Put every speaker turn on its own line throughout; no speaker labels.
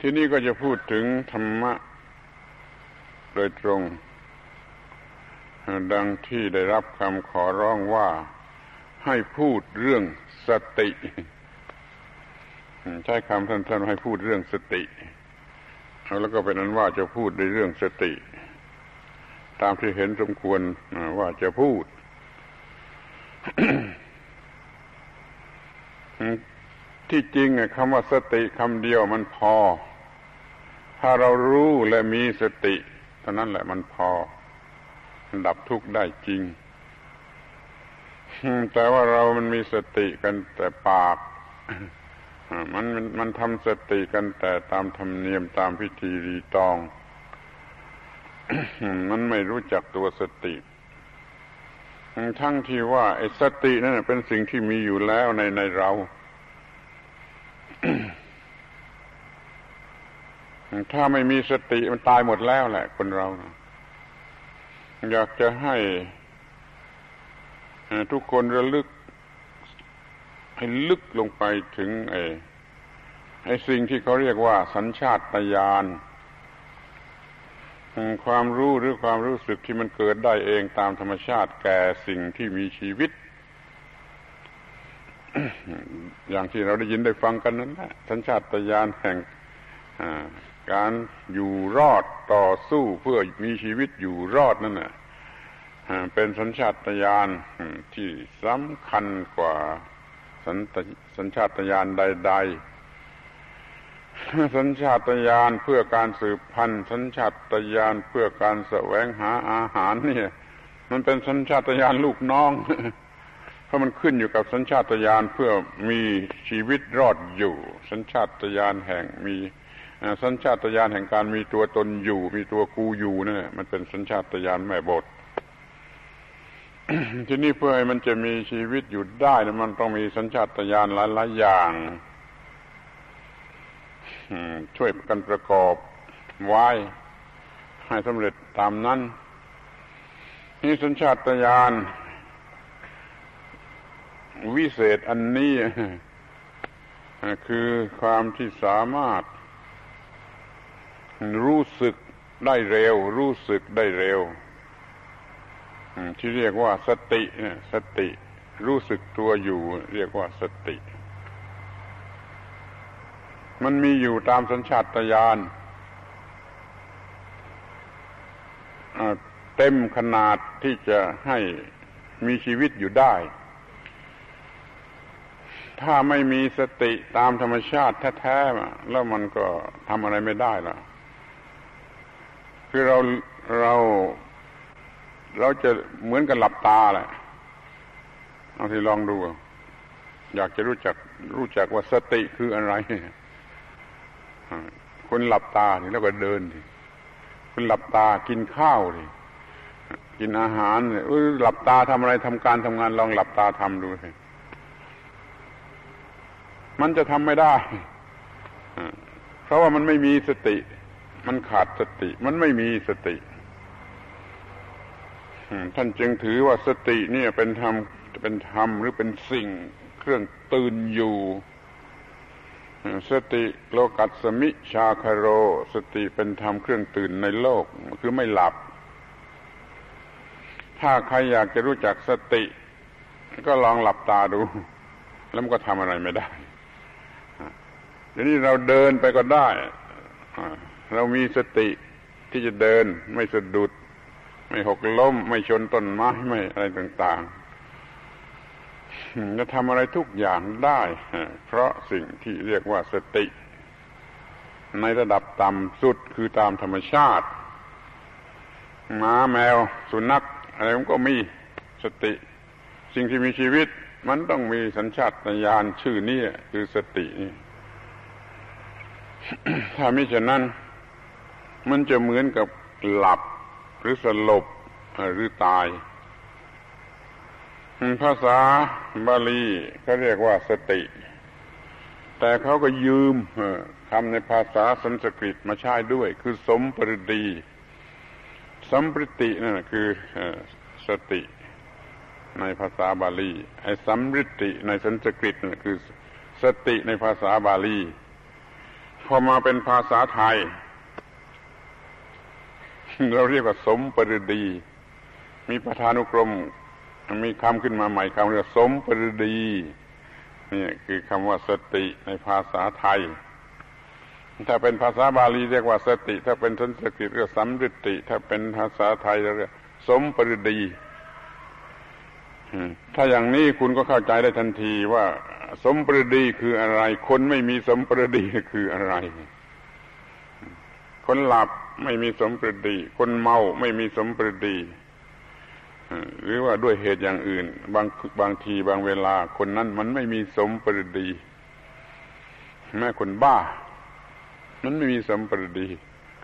ที่นี่ก็จะพูดถึงธรรมะ โดยตรง ดังที่ได้รับคำขอร้องว่าให้พูดเรื่องสติ ใช้คำท่านๆให้พูดเรื่องสติ แล้วก็เป็นนั้นว่าจะพูดในเรื่องสติ ตามที่เห็นสมควรว่าจะพูด ที่จริงคำว่าสติคำเดียวมันพอ ถ้าเรารู้และมีสติเท่านั้นแหละมันพอดับทุกข์ได้จริง แต่ว่าเรามันมีสติกันแต่ปาก มันมันทำสติกันแต่ตามธรรมเนียมตามพิธีรีตอง มันไม่รู้จักตัวสติทั้งที่ว่าไอ้สตินั่นเป็นสิ่งที่มีอยู่แล้วในในเรา ถ้าไม่มีสติมันตายหมดแล้วแหละ คนเราอยากจะให้ทุกคนระลึก ให้ลึกลงไปถึงไอ้ไอ้สิ่งที่เขาเรียกว่า สัญชาตญาณความรู้หรือความรู้สึกที่มันเกิดได้เองตามธรรมชาติแก่สิ่งที่มีชีวิต อย่างที่เราได้ยินได้ฟังกันนั้นแหละสัญชาตญาณแห่ง การอยู่รอดต่อสู้เพื่อมีชีวิตอยู่รอดนั่นแหละเป็นสัญชาตญาณที่สำคัญกว่าสัญชาตญาณใด ๆ สัญชาตญาณเพื่อการสืบพันธุ์สัญชาตญาณเพื่อการแสวงหาอาหารเนี่ย มันเป็นสัญชาตญาณลูกน้อง เพราะมันขึ้นอยู่กับสัญชาตญาณเพื่อมีชีวิตรอดอยู่ สัญชาตญาณแห่งมี สัญชาตญาณแห่งการมีตัวตนอยู่ มีตัวกูอยู่นั่นมันเป็นสัญชาตญาณแม่บททีนี้เพื่อให้มันจะมีชีวิตอยู่ได้มันต้องมีสัญชาตญาณหลายๆอย่างช่วยกันประกอบไว้ให้สำเร็จตามนั้น นี่สัญชาตญาณวิเศษอันนี้ คือความที่สามารถ รู้สึกได้เร็ว รู้สึกได้เร็วที่เรียกว่าสติสติ รู้สึกตัวอยู่ เรียกว่าสติ มันมีอยู่ตามสัญชาตญาณเต็มขนาดที่จะให้มีชีวิตอยู่ได้ ถ้าไม่มีสติตามธรรมชาติแท้ๆแล้วมันก็ทำอะไรไม่ได้ละ คือเราเราเราจะเหมือนกับหลับตาแหละเอาที่ลองดู อยากจะรู้จักรู้จักว่าสติคืออะไรคนหลับตานี่แล้วก็เดินดิคนหลับตากินข้าวดิกินอาหารเนี่ยหลับตาทำอะไรทำการทำงานลองหลับตาทำดูสิมันจะทำไม่ได้เพราะว่ามันไม่มีสติ มันขาดสติ มันไม่มีสติท่านจึงถือว่าสตินี่เป็นธรรมเป็นธรรมหรือเป็นสิ่ง เครื่องตื่นอยู่ สติโลกัสมิชาคโร สติเป็นธรรมเครื่องตื่นในโลกคือไม่หลับ ถ้าใครอยากจะรู้จักสติ ก็ลองหลับตาดู แล้วมันก็ทำอะไรไม่ได้เดี๋ยวนี้เราเดินไปก็ได้ เรามีสติที่จะเดินไม่สะดุด ไม่หกล้ม ไม่ชนต้นไม้ไม่อะไรต่างๆจะทำอะไรทุกอย่างได้ เพราะสิ่งที่เรียกว่าสติ ในระดับต่ำสุดคือตามธรรมชาติหมาแมว สุนัขอะไรมันก็มีสติ สิ่งที่มีชีวิต มันต้องมีสัญชาตญาณชื่อนี้คือสติ ถ้ามิฉะนั้น มันจะเหมือนกับหลับหรือสลบหรือตาย ภาษาบาลีเขาเรียกว่าสติ แต่เขาก็ยืมคำในภาษาสันสกฤตมาใช้ด้วย คือสมปริดี สัมปริตินั่นคือสติในภาษาบาลี ไอ้สัมฤติในสันสกฤตนั่นคือสติในภาษาบาลี พอมาเป็นภาษาไทย เราเรียกว่าสมปรดี มีประธานุกรม มีคำขึ้นมาใหม่คำเรียกสมปรดีนี่คือคำว่าสติในภาษาไทย ถ้าเป็นภาษาบาลีเรียกว่าสติ ถ้าเป็นสันสกฤตเรียกสัมฤติ ถ้าเป็นภาษาไทยเรียกสมปรดีถ้าอย่างนี้คุณก็เข้าใจได้ทันทีว่า สมปรดีคืออะไร คนไม่มีสมปรดีคืออะไร คนหลับไม่มีสมปรดี คนเมาไม่มีสมปรดี หรือว่าด้วยเหตุอย่างอื่น บางบางทีบางเวลา คนนั้นมันไม่มีสมปรดี แม้คนบ้า มันไม่มีสมปรดี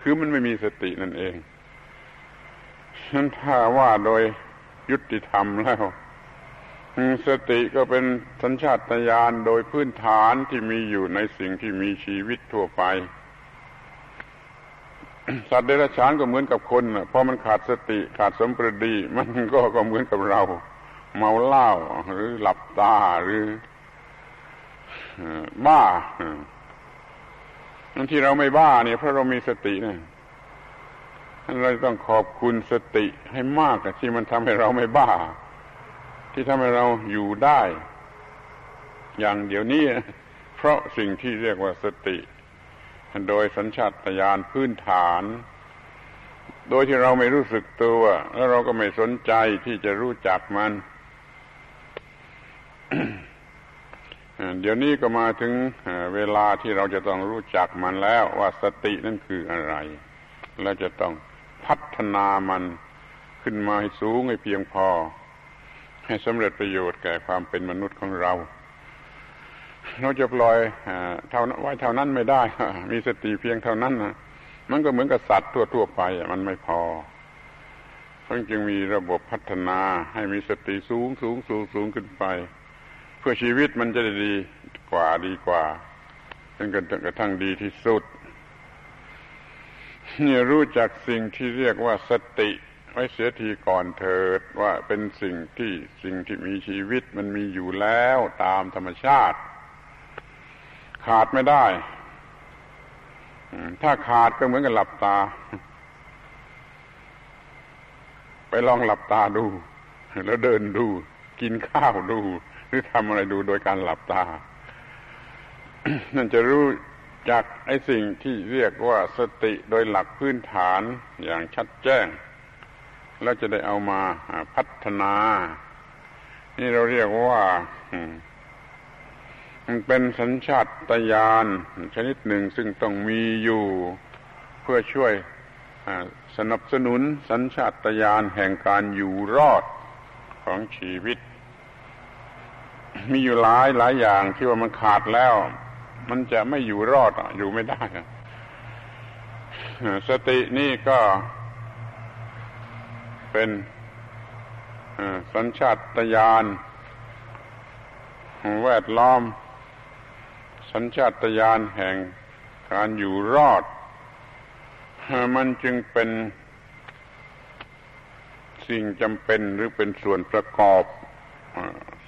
คือมันไม่มีสตินั่นเองนั้นถ้าว่าโดยยุติธรรมแล้วสติก็เป็นสัญชาตญาณโดยพื้นฐานที่มีอยู่ในสิ่งที่มีชีวิตทั่วไป สัตว์เดรัจฉานก็เหมือนกับคนพอมันขาดสติขาดสมปรดี มันก็ก็เหมือนกับเรา เมาเหล้าหรือหลับตาหรือบ้าอันที่เราไม่บ้าเนี่ยเพราะเรามีสติเนี่ยเราต้องขอบคุณสติให้มากที่มันทำให้เราไม่บ้า ที่ทำให้เราอยู่ได้ อย่างเดี๋ยวนี้เพราะสิ่งที่เรียกว่าสติ โดยสัญชาตญาณพื้นฐาน โดยที่เราไม่รู้สึกตัว แล้วเราก็ไม่สนใจที่จะรู้จักมัน เดี๋ยวนี้ก็มาถึงเวลาที่เราจะต้องรู้จักมันแล้วว่าสตินั่นคืออะไรและจะต้องพัฒนามันขึ้นมาให้สูงให้เพียงพอ ให้สำเร็จประโยชน์แก่ความเป็นมนุษย์ของเรา เราจะปล่อยเท่าไว้เท่านั้นไม่ได้ มีสติเพียงเท่านั้นนะมันก็เหมือนกับสัตว์ทั่วๆไปมันไม่พอเพราะจึงมีระบบพัฒนาให้มีสติสูงสูงสูงสูงขึ้นไป เพื่อชีวิตมันจะได้ดีกว่าดีกว่าจนกระทั่งดีที่สุดเนี่ยรู้จักสิ่งที่เรียกว่าสติไว้เสียทีก่อนเถิดว่าเป็นสิ่งที่สิ่งที่มีชีวิตมันมีอยู่แล้วตามธรรมชาติ ขาดไม่ได้ถ้าขาดก็เหมือนกับหลับตา ไปลองหลับตาดู แล้วเดินดู กินข้าวดู หรือทำอะไรดูโดยการหลับตา นั่นจะรู้จากไอ้สิ่งที่เรียกว่าสติโดยหลักพื้นฐานอย่างชัดแจ้ง แล้วจะได้เอามาพัฒนา นี่เราเรียกว่า มันเป็นสัญชาตญาณชนิดหนึ่งซึ่งต้องมีอยู่เพื่อช่วยสนับสนุนสัญชาตญาณแห่งการอยู่รอดของชีวิต มีอยู่หลายหลายอย่างที่ว่ามันขาดแล้ว มันจะไม่อยู่รอดอยู่ไม่ได้ สตินี่ก็เป็นสัญชาตญาณแวดล้อม สัญชาตญาณแห่งการอยู่รอด มันจึงเป็นสิ่งจำเป็นหรือเป็นส่วนประกอบ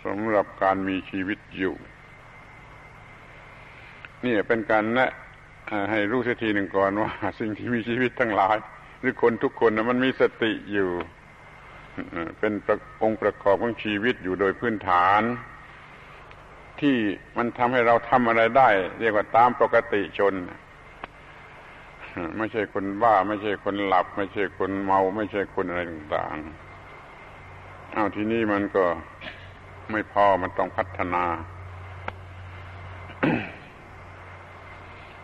สำหรับการมีชีวิตอยู่ นี่เป็นการแนะให้รู้สักทีหนึ่งก่อนว่า สิ่งที่มีชีวิตทั้งหลาย หรือคนทุกคนนะมันมีสติอยู่ เป็นองค์ประกอบของชีวิตอยู่โดยพื้นฐาน ที่มันทำให้เราทำอะไรได้ เรียกว่าตามปกติชน ไม่ใช่คนบ้า ไม่ใช่คนหลับ ไม่ใช่คนเมา ไม่ใช่คนอะไรต่างๆเอาที่นี่มันก็ไม่พอมันต้องพัฒนา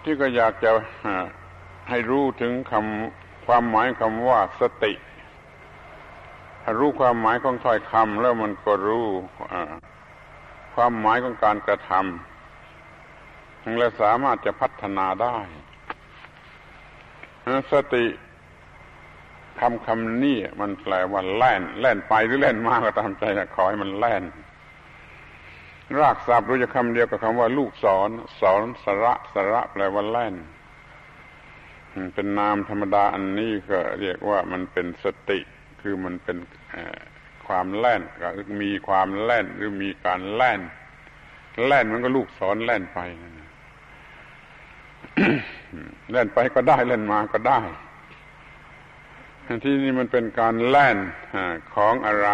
ที่ก็อยากจะให้รู้ถึงคำความหมายคำว่าสติ ถ้ารู้ความหมายของถ้อยคำแล้วมันก็รู้ ความหมายของการกระทำและสามารถจะพัฒนาได้ สติคำคำนี้มันแปลว่าแล่น แล่นไปหรือแล่นมากก็ตามใจนะขอให้มันแล่น รากศัพท์รู้จะคำเดียวกับคำว่า ลูกสอนสอนสระสระแปลว่าแล่น เป็นนามธรรมดาอันนี้ก็เรียกว่ามันเป็นสติ คือมันเป็น ความแล่นก็มีความแล่นหรือมีการแล่น แล่นมันก็ลูกศรแล่นไปเล่นไปก็ได้เล่นมาก็ได้ที่นี่มันเป็นการแล่นของอะไร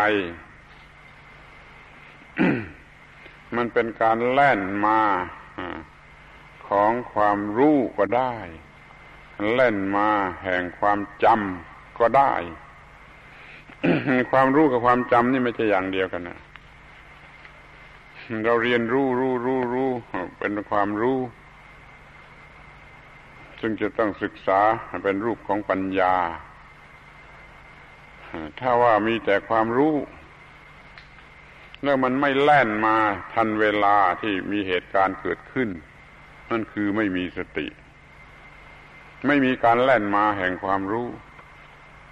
มันเป็นการแล่นมาของความรู้ก็ได้เล่นมาแห่งความจำก็ได้ ความรู้กับความจำนี่ไม่ใช่อย่างเดียวกันนะเราเรียนรู้รู้รู้รู้เป็นความรู้ ซึ่งจะต้องศึกษาเป็นรูปของปัญญา ถ้าว่ามีแต่ความรู้แล้วมันไม่แล่นมาทันเวลาที่มีเหตุการณ์เกิดขึ้น นั่นคือไม่มีสติ ไม่มีการแล่นมาแห่งความรู้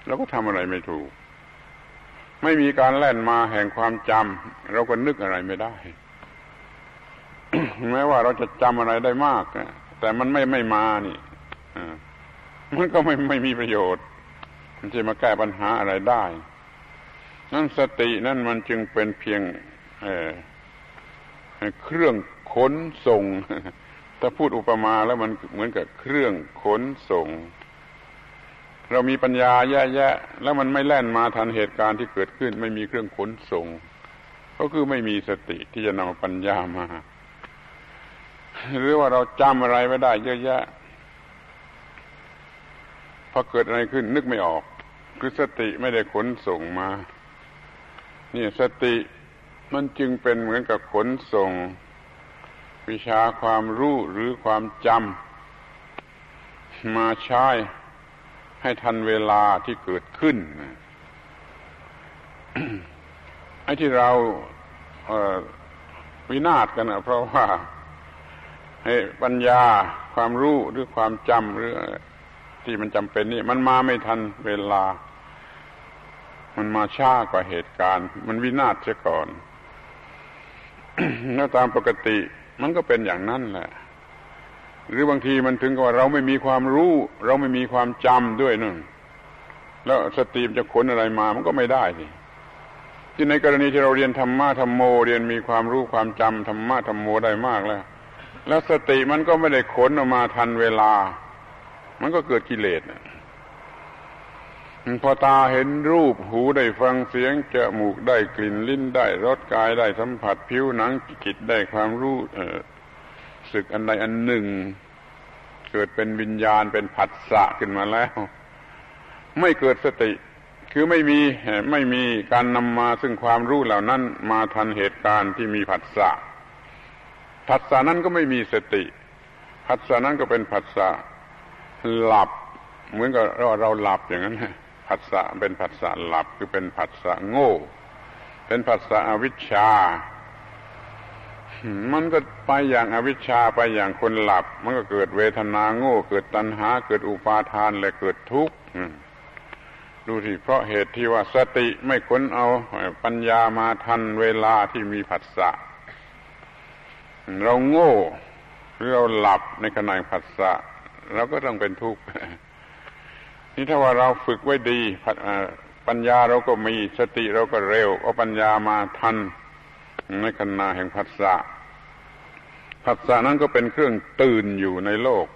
แล้วก็ทำอะไรไม่ถูก ไม่มีการแล่นมาแห่งความจำเราก็นึกอะไรไม่ได้ แม้ว่าเราจะจำอะไรได้มาก แต่มันไม่ไม่มานี่มันก็ไม่ไม่มีประโยชน์ มันจะมาแก้ปัญหาอะไรได้นั่นสตินั่นมันจึงเป็นเพียงเเครื่องขนส่ง ถ้าพูดอุปมาแล้วมันเหมือนกับเครื่องขนส่ง เรามีปัญญาแย่ๆแล้วมันไม่แล่นมาทันเหตุการณ์ที่เกิดขึ้น ไม่มีเครื่องขนส่ง ก็คือไม่มีสติที่จะนำปัญญามา หรือว่าเราจำอะไรไม่ได้เยอะแยะพอเกิดอะไรขึ้นนึกไม่ออก คือสติไม่ได้ขนส่งมานี่สติมันจึงเป็นเหมือนกับขนส่ง วิชาความรู้หรือความจำมาใช้ ให้ทันเวลาที่เกิดขึ้นไอ้ที่เราวินาศกันนะเพราะว่าให้ปัญญาความรู้หรือความจำหรือที่มันจำเป็นนี่ มันมาไม่ทันเวลา มันมาช้ากว่าเหตุการณ์ มันวินาศเสียก่อนแล้วตามปกติมันก็เป็นอย่างนั้นแหละ หรือบางทีมันถึงกับว่าเราไม่มีความรู้ เราไม่มีความจำด้วยนั่นแล้วสติมจะขนอะไรมามันก็ไม่ได้สิที่ในกรณีที่เราเรียนธรรมะธรรมโมเรียนมีความรู้ความจำธรรมะธรรมโมได้มากแล้ว แล้วสติมันก็ไม่ได้ขนออกมาทันเวลา มันก็เกิดกิเลสพอตาเห็นรูปหูได้ฟังเสียงจมูกได้กลิ่นลิ้นได้รสกายได้สัมผัสผิวหนังจิตได้ความรู้ สึกอันใดอันหนึ่ง เกิดเป็นวิญญาณเป็นผัสสะขึ้นมาแล้ว ไม่เกิดสติ คือไม่มีไม่มีการนำมาซึ่งความรู้เหล่านั้นมาทันเหตุการณ์ที่มีผัสสะผัสสะนั้นก็ไม่มีสติผัสสะนั้นก็เป็นผัสสะหลับ เหมือนกับเราเราหลับอย่างนั้นผัสสะเป็นผัสสะหลับคือเป็นผัสสะโง่ เป็นผัสสะอวิชชา มันก็ไปอย่างอวิชชาไปอย่างคนหลับ มันก็เกิดเวทนาโง่ เกิดตัณหา เกิดอุปาทานและเกิดทุกข์ดูสิเพราะเหตุที่ว่าสติไม่ค้นเอาปัญญามาทันเวลาที่มีผัสสะเราโง่หรือเราหลับในขณะผัสสะเราก็ต้องเป็นทุกข์นี่ถ้าว่าเราฝึกไว้ดีปัญญาเราก็มีสติเราก็เร็วเอาปัญญามาทันในขณะแห่งผัสสะ ผัสสะนั้นก็เป็นเครื่องตื่นอยู่ในโลก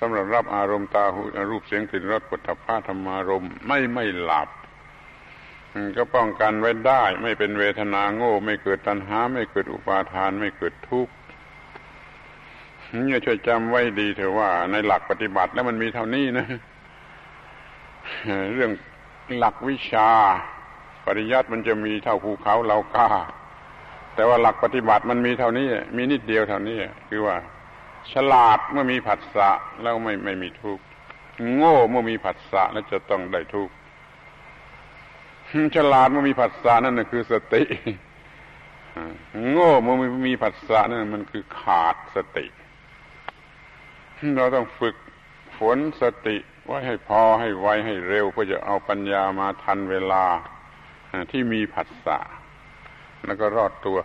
สำหรับรับอารมณ์ตาหูรูปเสียงกลิ่นรสปุถะพาธรรมารมไม่ไม่หลับก็ป้องกันไว้ได้ ไม่เป็นเวทนาโง่ ไม่เกิดตัณหา ไม่เกิดอุปาทาน ไม่เกิดทุกข์นี่ช่วยจำไว้ดีเถอะว่า ในหลักปฏิบัติแล้วมันมีเท่านี้นะ เรื่องหลักวิชา ปริยัติมันจะมีเท่าภูเขาเหล่ากา แต่ว่าหลักปฏิบัติมันมีเท่านี้ มีนิดเดียวเท่านี้ คือว่า ฉลาดเมื่อมีผัสสะแล้วไม่ไม่มีทุกข์โง่เมื่อมีผัสสะแล้วจะต้องได้ทุกข์ฉลาดเมื่อมีผัสสะนั่นคือสติโง่เมื่อมีผัสสะนั่นมันคือขาดสติ เราต้องฝึกฝนสติไว้ให้พอให้ไวให้เร็วเพื่อจะเอาปัญญามาทันเวลาที่มีผัสสะ แล้วก็รอดตัว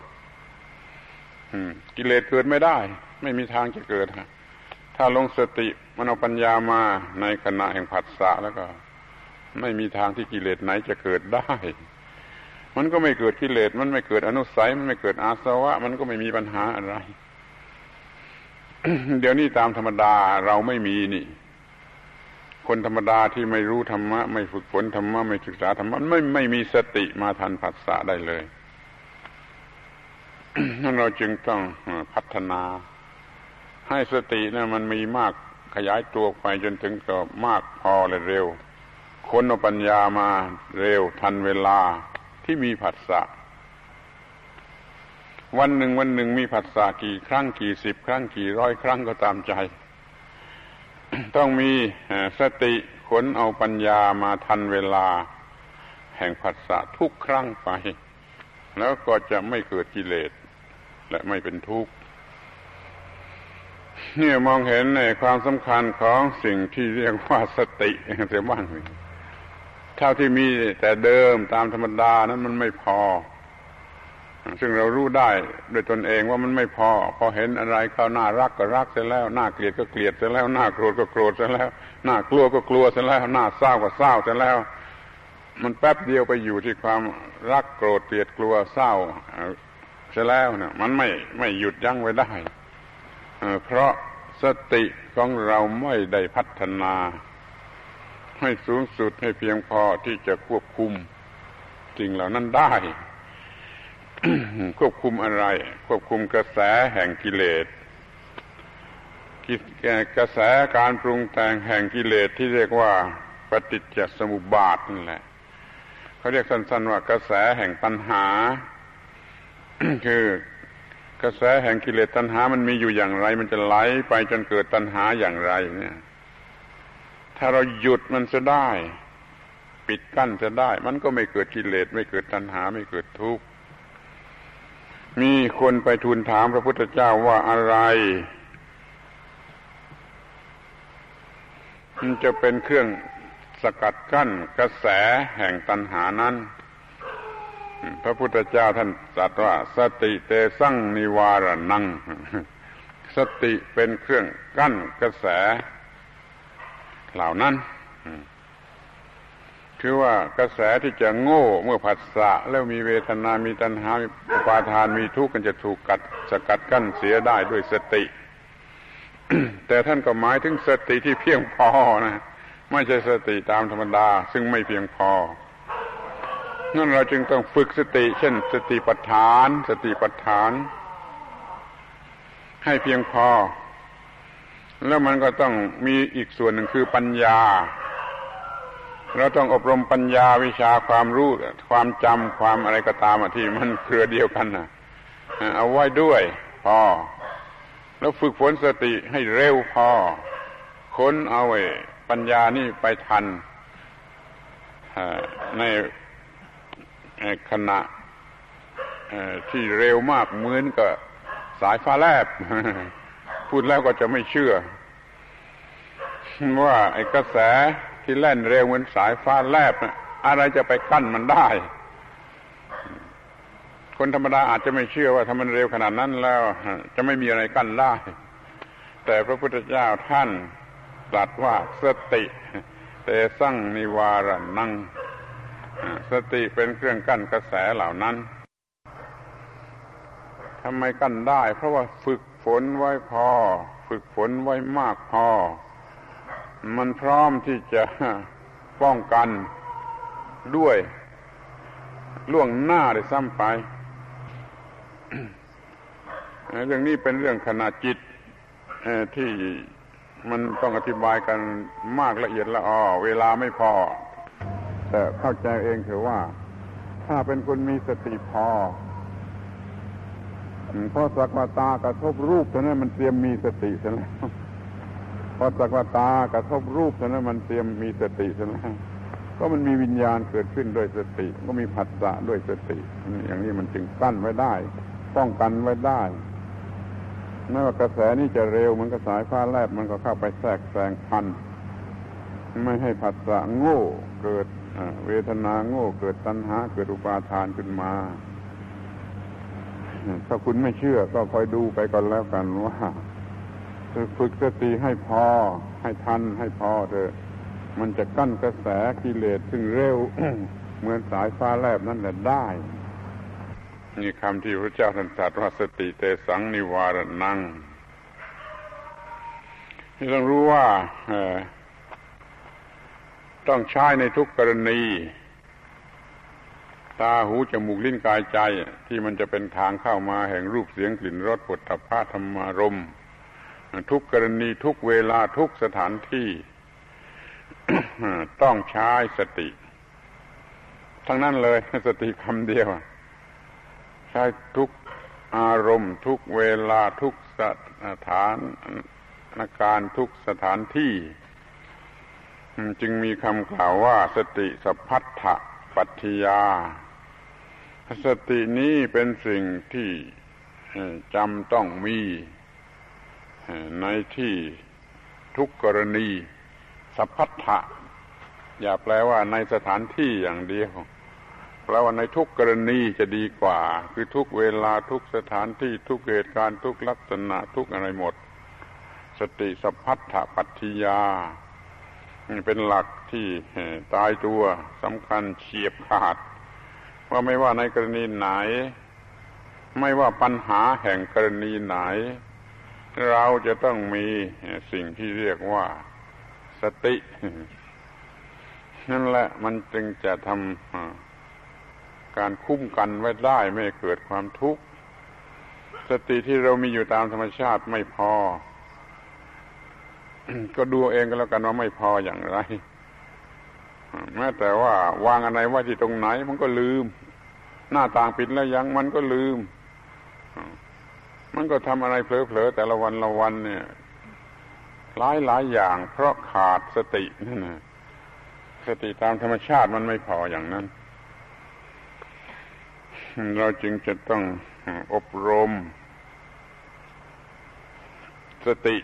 กิเลสเกิดไม่ได้ ไม่มีทางจะเกิดฮะถ้าลงสติมันเอาปัญญามาในขณะแห่งผัสสะแล้วก็ ไม่มีทางที่กิเลสไหนจะเกิดได้ มันก็ไม่เกิดกิเลสมันไม่เกิดอนุสัย มันไม่เกิดอาสวะ มันก็ไม่มีปัญหาอะไร เดี๋ยวนี้ตามธรรมดาเราไม่มีนี่ คนธรรมดาที่ไม่รู้ธรรมะ ไม่ฝึกฝนธรรมะ ไม่ศึกษาธรรมะไม่ไม่มีสติมาทันผัสสะได้เลย เราจึงต้องพัฒนา ให้สตินะ่ะมันมีมากขยายตัวไปจนถึงก็มากพอและเร็วคนเอาปัญญามาเร็วทันเวลาที่มีผัสสะวันหนึ่งวันหนึ่งมีผัสสะกี่ครั้งกี่สิบครั้งกี่ร้อยครั้งก็ตามใจ ต้องมีสติขนเอาปัญญามาทันเวลา แห่งผัสสะทุกครั้งไป แล้วก็จะไม่เกิดกิเลส และไม่เป็นทุกข์เนี่ยมองเห็นในความสำคัญของสิ่งที่เรียกว่าสติเสียบ้างเท่าที่มีแต่เดิมตามธรรมดานั้นมันไม่พอ ซึ่งเรารู้ได้โดยตนเองว่ามันไม่พอ พอเห็นอะไรเขาน่ารักก็รักเสียแล้วน่าเกลียดก็เกลียดเสียแล้วน่าโกรธก็โกรธเสียแล้วน่ากลัวก็กลัวเสียแล้วน่าเศร้าก็เศร้าเสียแล้ว มันแป๊บเดียวไปอยู่ที่ความรักโกรธเกลียดกลัวเศร้า เสียแล้วเนี่ยมันไม่ไม่หยุดยั้งไว้ได้เพราะสติของเราไม่ได้พัฒนา ให้สูงสุดให้เพียงพอที่จะควบคุมสิ่งเหล่านั้นได้ ควบคุมอะไร ควบคุมกระแสแห่งกิเลสกระแสการปรุงแต่งแห่งกิเลสที่เรียกว่าปฏิจจสมุปบาทนั่นแหละเขาเรียกสั้นๆว่ากระแสแห่งปัญหา คือกระแสแห่งกิเลสตัณหามันมีอยู่อย่างไร มันจะไหลไปจนเกิดตัณหาอย่างไร เนี่ย ถ้าเราหยุดมันจะได้ ปิดกั้นจะได้ มันก็ไม่เกิดกิเลสไม่เกิดตัณหาไม่เกิดทุกข์มีคนไปทูลถามพระพุทธเจ้าว่าอะไรมันจะเป็นเครื่องสกัดกั้นกระแสแห่งตัณหานั้น พระพุทธเจ้าท่านตรัสว่า สติเตสั่งนิวารนัง สติเป็นเครื่องกั้นกระแส เหล่านั้นคือว่ากระแสที่จะโง่เมื่อผัสสะแล้วมีเวทนา มีตัณหา มีปาทาน มีทุกข์กันจะถูกกัดสกัดกั้นเสียได้ด้วยสติ แต่ท่านก็หมายถึงสติที่เพียงพอนะ ไม่ใช่สติตามธรรมดา ซึ่งไม่เพียงพอ นั่นเราจึงต้องฝึกสติ เช่น สติปัฏฐาน สติปัฏฐาน ให้เพียงพอ แล้วมันก็ต้องมีอีกส่วนหนึ่งคือปัญญา เราต้องอบรมปัญญาวิชาความรู้ ความจำความอะไรก็ตามที่มันเครือเดียวกันนะเอาไว้ด้วยพอ แล้วฝึกฝนสติให้เร็วพอ ค้นเอาไอ้ปัญญานี่ไปทันใน ขณะที่เร็วมากเหมือนกับสายฟ้าแลบ พูดแล้วก็จะไม่เชื่อ ว่าไอ้กระแสที่แล่นเร็วเหมือนสายฟ้าแลบอะไรจะไปกั้นมันได้ คนธรรมดาอาจจะไม่เชื่อว่าถ้ามันเร็วขนาดนั้นแล้ว จะไม่มีอะไรกั้นได้ แต่พระพุทธเจ้าท่านตรัสว่าสติเตสั่งนิวารนัง สติเป็นเครื่องกั้นกระแสเหล่านั้นทำไมกั้นได้ เพราะว่าฝึกฝนไว้พอ ฝึกฝนไว้มากพอ มันพร้อมที่จะป้องกันด้วยล่วงหน้าได้ซ้ำไปเรื่องนี้เป็นเรื่องขนาดจิตที่มันต้องอธิบายกันมากละเอียดละออเวลาไม่พอ แต่เข้าใจเองคือว่า ถ้าเป็นคนมีสติพอพอสักว่าตากระทบรูปเท่านั้นมันเตรียมมีสติเท่านั้นพอสักว่าตากระทบรูปเท่านั้นมันเตรียมมีสติเท่านั้นก็มันมีวิญญาณเกิดขึ้นด้วยสติ ก็มีผัสสะด้วยสติ อย่างนี้มันจึงกั้นไว้ได้ ป้องกันไว้ได้ไม่ว่ากระแสนี้จะเร็วมันก็สายฟ้าแลบมันก็เข้าไปแทรกแซงพัน ไม่ให้ผัสสะโง่เกิด เวทนาโง่เกิดตัณหา เกิดอุปาทานขึ้นมา ถ้าคุณไม่เชื่อก็คอยดูไปก่อนแล้วกันว่าฝึกสติให้พอ ให้ทันให้พอเถอะมันจะกั้นกระแสกิเลสซึ่งเร็ว เหมือนสายฟ้าแลบนั่นแหละได้นี่คำที่พระเจ้าท่านตรัสว่าสติเตสังนิวารนังที่ต้องรู้ว่า ต้องใช้ในทุกกรณี ตาหูจมูกลิ้นกายใจที่มันจะเป็นทางเข้ามาแห่งรูปเสียงกลิ่นรสปุถะพะธรรมารมทุกกรณีทุกเวลาทุกสถานที่ ต้องใช้สติ ทั้งนั้นเลยสติคำเดียว ใช้ทุกอารมณ์ทุกเวลาทุกสถานนาการทุกสถานที่ จึงมีคำกล่าวว่าสติสัพพัทธปัตยา สตินี้เป็นสิ่งที่จำต้องมีในที่ทุกกรณี สัพพัทธะอย่าแปลว่าในสถานที่อย่างเดียวแปลว่าในทุกกรณีจะดีกว่า คือทุกเวลาทุกสถานที่ทุกเหตุการณ์ทุกลักษณะทุกอะไรหมด สติสัพพัทธปัตยา เป็นหลักที่ตายตัวสำคัญเฉียบขาด ว่าไม่ว่าในกรณีไหน ไม่ว่าปัญหาแห่งกรณีไหน เราจะต้องมีสิ่งที่เรียกว่าสตินั่นแหละมันจึงจะทำการคุ้มกันไว้ได้ไม่เกิดความทุกข์ สติที่เรามีอยู่ตามธรรมชาติไม่พอ ก็ดูเองก็แล้วกันว่าไม่พออย่างไรแม้แต่ว่าวางอะไรว่าที่ตรงไหน มันก็ลืม หน้าต่างปิดแล้วยังมันก็ลืม มันก็ทำอะไรเผลอๆแต่ละวันละวันเนี่ยหลายหลายอย่าง เพราะขาดสตินั่นนะสติตามธรรมชาติมันไม่พออย่างนั้น เราจึงจะต้องอบรม สติ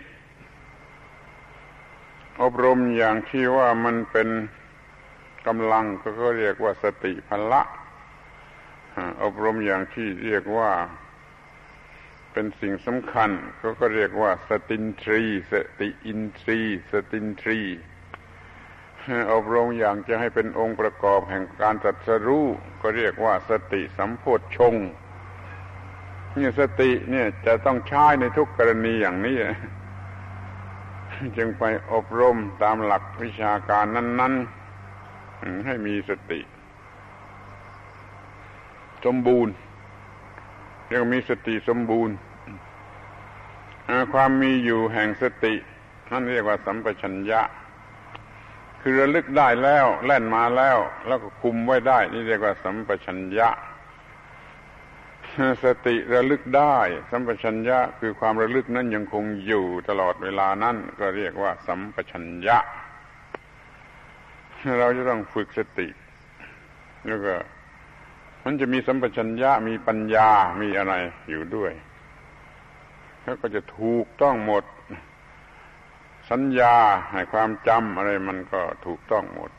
อบรมอย่างที่ว่ามันเป็นกำลังก็เรียกว่าสติพละอบรมอย่างที่เรียกว่าเป็นสิ่งสำคัญเขาก็เรียกว่าสตินทรี สติอินทรี สตินทรีอบรมอย่างจะให้เป็นองค์ประกอบแห่งการตรัสรู้ก็เรียกว่าสติสัมโพธชงนี่สติเนี่ยจะต้องใช้ในทุกกรณีอย่างนี้ จึงไปอบรมตามหลักวิชาการนั้น ๆ ให้มีสติ สมบูรณ์เรียกมีสติสมบูรณ์ ความมีอยู่แห่งสตินั่นเรียกว่าสัมปชัญญะ คือระลึกได้แล้ว แล่นมาแล้ว แล้วก็คุมไว้ได้ นี่เรียกว่าสัมปชัญญะ สติระลึกได้ สัมปชัญญะคือความระลึกนั้นยังคงอยู่ตลอดเวลานั้นก็เรียกว่า สัมปชัญญะ เราจะต้องฝึกสติ แล้วก็มันจะมีสัมปชัญญะมีปัญญามีอะไรอยู่ด้วย แล้วก็จะถูกต้องหมด สัญญาให้ความจำอะไรมันก็ถูกต้องหมด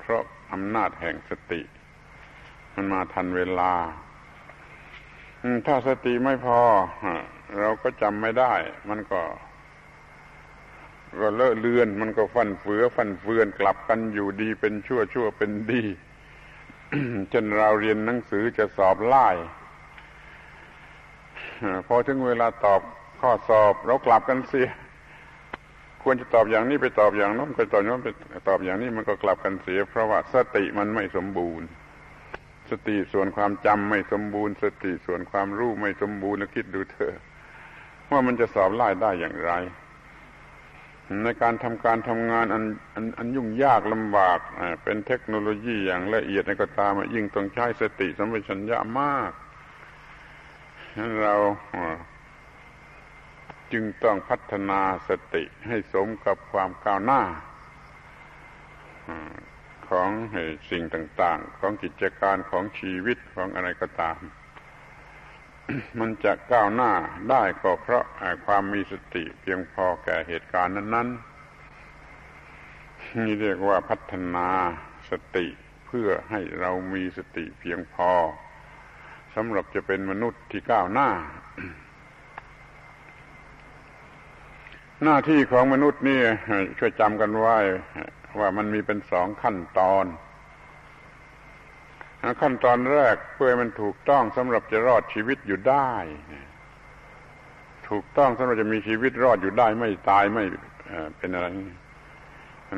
เพราะอำนาจแห่งสติ มันมาทันเวลา ถ้าสติไม่พอ เราก็จำไม่ได้ มันก็ ก็เลอะเลือน มันก็ฟันเฟือ ฟันเฟือนกลับกันอยู่ดีเป็นชั่วชั่วเป็นดีจนเราเรียนหนังสือจะสอบไล่พอถึงเวลาตอบข้อสอบ เรากลับกันเสีย ควรจะตอบอย่างนี้ไปตอบอย่างนั้นไปตอบอย่างนั้นไปตอบอย่างนี้มันก็กลับกันเสีย เพราะว่าสติมันไม่สมบูรณ์ สติส่วนความจำไม่สมบูรณ์ สติส่วนความรู้ไม่สมบูรณ์คิดดูเถอะว่ามันจะสอบไล่ได้อย่างไร ในการทำการทำงานอันอันอันยุ่งยากลำบากเป็นเทคโนโลยีอย่างละเอียดในก็ตามยิ่งต้องใช้สติสัมปชัญญะมากนั้นเราจึงต้องพัฒนาสติให้สมกับความก้าวหน้า ของสิ่งต่างๆ ของกิจการของชีวิตของอะไรก็ตาม มันจะก้าวหน้าได้ก็เพราะความมีสติเพียงพอแก่เหตุการณ์นั้นๆนี่เรียกว่าพัฒนาสติเพื่อให้เรามีสติเพียงพอสำหรับจะเป็นมนุษย์ที่ก้าวหน้า หน้าที่ของมนุษย์นี่ช่วยจำกันไว้ ว่ามันมีเป็นสองขั้นตอน ขั้นตอนแรกเพื่อมันถูกต้องสำหรับจะรอดชีวิตอยู่ได้ ถูกต้องสำหรับจะมีชีวิตรอดอยู่ได้ไม่ตายไม่เป็นอะไร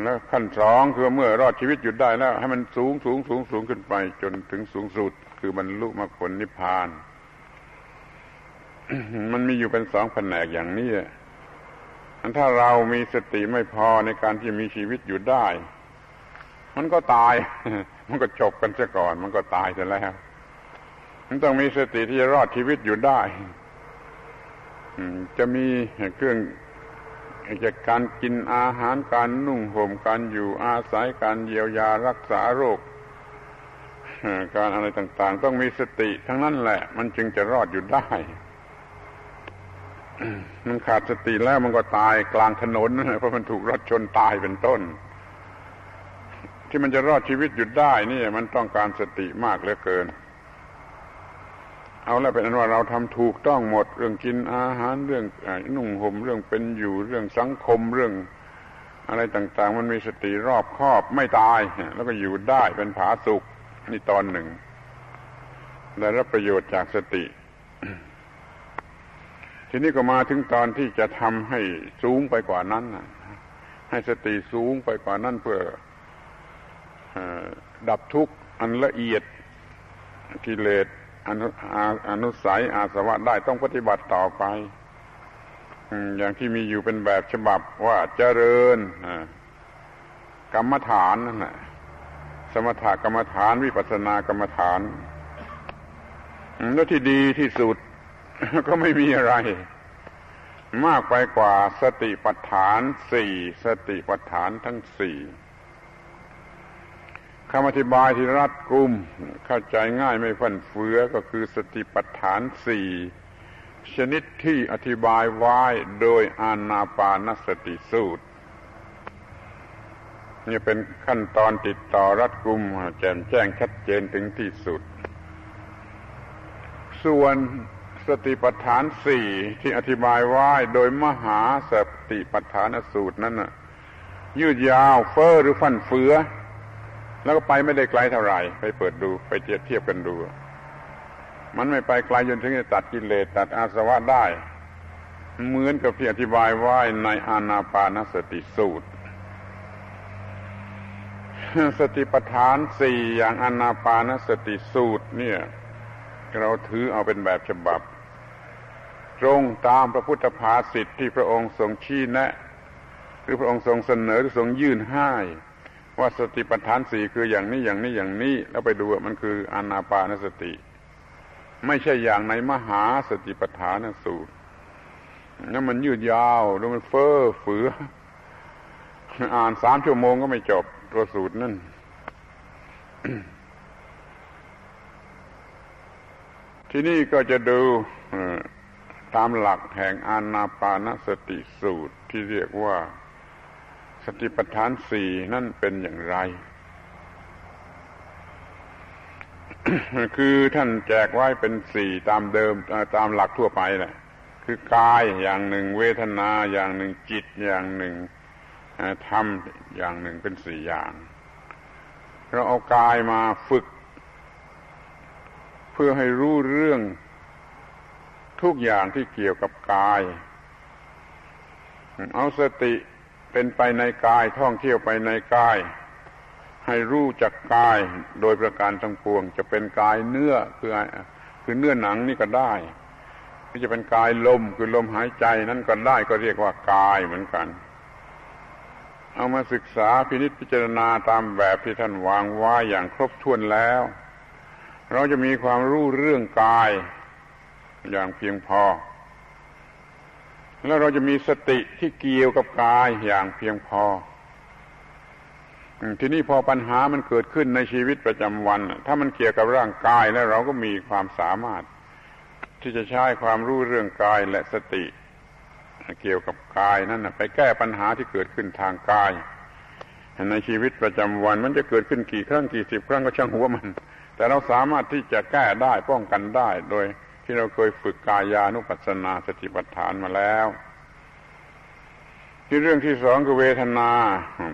แล้วขั้นสองคือเมื่อรอดชีวิตอยู่ได้แล้ว ให้มันสูงสูงสูงสูงขึ้นไป จนถึงสูงสุด คือบรรลุมรรคผลนิพพาน มันมีอยู่เป็นสองแผนกอย่างนี้ ถ้าเรามีสติไม่พอในการที่มีชีวิตอยู่ได้ มันก็ตาย มันก็จบกันซะก่อน มันก็ตายซะแล้วมันต้องมีสติที่จะรอดชีวิตอยู่ได้จะมีเครื่องจากการกินอาหารการนุ่งห่มการอยู่อาศัยการเยียวยารักษาโรคการอะไรต่าง ๆ ต้องมีสติทั้งนั้นแหละ มันจึงจะรอดอยู่ได้ มันขาดสติแล้วมันก็ตายกลางถนนเพราะมันถูกรถชนตายเป็นต้น ที่มันจะรอดชีวิตอยู่ได้นี่มันต้องการสติมากเหลือเกิน เอาแล้วเป็นอันว่าเราทำถูกต้องหมดเรื่องกินอาหารเรื่องนุ่งห่มเรื่องเป็นอยู่เรื่องสังคมเรื่องอะไรต่าง ๆ มันมีสติรอบครอบไม่ตาย แล้วก็อยู่ได้เป็นผาสุกนี่ตอนหนึ่งได้รับประโยชน์จากสติ ทีนี้ก็มาถึงตอนที่จะทำให้สูงไปกว่านั้นให้สติสูงไปกว่านั้นเพื่อดับทุกข์อันละเอียดกิเลสอนุอนุสัยอาสวะได้ต้องปฏิบัติต่อไปอย่างที่มีอยู่เป็นแบบฉบับว่าเจริญกรรมฐานนั่นแหละสมถกรรมฐานวิปัสสนากรรมฐานแล้วที่ดีที่สุด ก็ไม่มีอะไร มากไปกว่าสติปัฏฐานสี่สติปัฏฐานทั้งสี่คำอธิบายที่รัดกุม เข้าใจง่ายไม่ฟันเฟือก็คือสติปัฏฐานสี่ชนิดที่อธิบายไว้โดยอานาปานสติสูตรนี่เป็นขั้นตอนติดต่อรัดกุม แจ่มแจ้งชัดเจนถึงที่สุด ส่วน สติปัฏฐานสี่ที่อธิบายไว้โดยมหาสติปัฏฐานสูตรนั้นยืดยาวเฟอ้อหรือฟันเฟือ แล้วก็ไปไม่ได้ไกลเท่าไหร่ไปเปิดดูไปเทียบเทียบกันดู มันไม่ไปไกลจนถึงจะตัดกิเลสตัดอาสวะได้ เหมือนกับที่อธิบายไว้ในอานาปานสติสูตร สติปัฏฐานสี่อย่างอานาปานสติสูตรเนี่ย เราถือเอาเป็นแบบฉบับ ตรงตามพระพุทธภาษิตที่พระองค์ทรงชี้แนะ หรือพระองค์ทรงเสนอหรือทรงยื่นให้ว่าสติปัฏฐานสี่คืออย่างนี้อย่างนี้อย่างนี้ แล้วไปดูมันคืออนาปานสติ ไม่ใช่อย่างในมหาสติปัฏฐานสูตรนั่นมันยืดยาวแล้วมันเฟ้อเฟืออ่านสามชั่วโมงก็ไม่จบตัวสูตรนั่น ที่นี่ก็จะดูตามหลักแห่งอานาปานสติสูตรที่เรียกว่าสติปัฏฐานสี่นั่นเป็นอย่างไร คือท่านแจกไว้เป็นสี่ตามเดิมตามหลักทั่วไปแหละคือกายอย่างหนึ่ง เวทนาอย่างหนึ่งจิตอย่างหนึ่งธรรมอย่างหนึ่งเป็นสี่อย่าง เราเอากายมาฝึก พื่อให้รู้เรื่องทุกอย่างที่เกี่ยวกับกาย เอาสติเป็นไปในกายท่องเที่ยวไปในกาย ให้รู้จักกายโดยประการทั้งปวง จะเป็นกายเนื้อคือคือเนื้อหนังนี่ก็ได้ที่จะเป็นกายลมคือลมหายใจนั่นก็ได้ก็เรียกว่ากายเหมือนกัน เอามาศึกษาพินิจพิจารณาตามแบบที่ท่านวางไว้อย่างครบถ้วนแล้ว เราจะมีความรู้เรื่องกาย อย่างเพียงพอ แล้วเราจะมีสติที่เกี่ยวกับกายอย่างเพียงพอ ทีนี้พอปัญหามันเกิดขึ้นในชีวิตประจำวัน ถ้ามันเกี่ยวกับร่างกายแล้วเราก็มีความสามารถ ที่จะใช้ความรู้เรื่องกายและสติ เกี่ยวกับกายนั่นไปแก้ปัญหาที่เกิดขึ้นทางกายในชีวิตประจำวันมันจะเกิดขึ้นกี่ครั้งกี่สิบครั้งก็ช่างหัวมัน แต่เราสามารถที่จะแก้ได้ป้องกันได้ โดยที่เราเคยฝึกกายานุปัสสนาสติปัฏฐานมาแล้ว ที่เรื่องที่สองคือเวทนา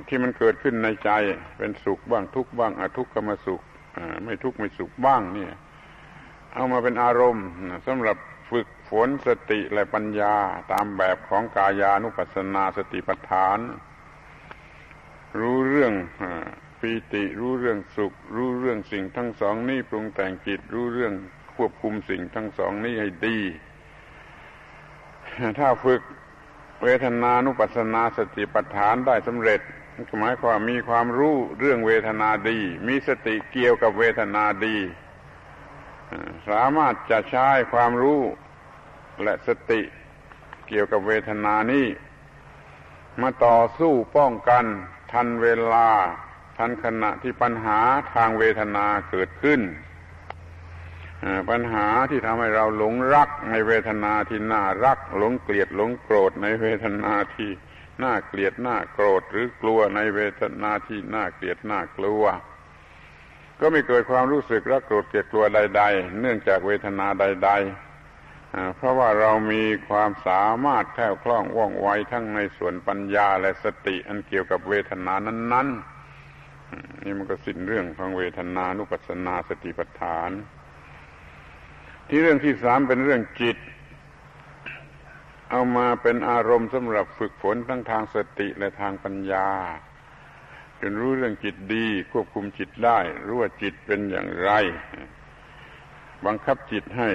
ที่มันเกิดขึ้นในใจเป็นสุขบ้างทุกบ้างอทุกขมสุขไม่ทุกข์ไม่สุขบ้างเนี่ย เอามาเป็นอารมณ์สำหรับฝึกฝนสติและปัญญาตามแบบของกายานุปัสสนาสติปัฏฐาน รู้เรื่อง ปีติ รู้เรื่องสุข รู้เรื่องสิ่งทั้งสองนี้ปรุงแต่งจิตรู้เรื่องควบคุมสิ่งทั้งสองนี้ให้ดี ถ้าฝึกเวทนานุปัสสนาสติปัฏฐานได้สำเร็จหมายความมีความรู้เรื่องเวทนาดี มีสติเกี่ยวกับเวทนาดี สามารถจะใช้ความรู้และสติเกี่ยวกับเวทนานี้มาต่อสู้ป้องกันทันเวลา ทันขณะที่ปัญหาทางเวทนาเกิดขึ้นปัญหาที่ทำให้เราหลงรักในเวทนาที่น่ารัก หลงเกลียดหลงโกรธในเวทนาที่น่าเกลียดน่าโกรธหรือกลัวในเวทนาที่น่าเกลียดน่ากลัว ก็ไม่เกิดความรู้สึกรักโกรธเกลียดกลัวใด ๆ เนื่องจากเวทนาใด ๆ เพราะว่าเรามีความสามารถแคล่วคล่องว่องไวทั้งในส่วนปัญญาและสติอันเกี่ยวกับเวทนานั้น ๆ นี่มันก็สิ้นเรื่องของเวทนานุปัสสนาสติปัฏฐาน ที่เรื่องที่สามเป็นเรื่องจิต เอามาเป็นอารมณ์สำหรับฝึกฝนทั้งทางสติและทางปัญญาจนรู้เรื่องจิตดี ควบคุมจิตได้ รู้ว่าจิตเป็นอย่างไร บังคับจิตให้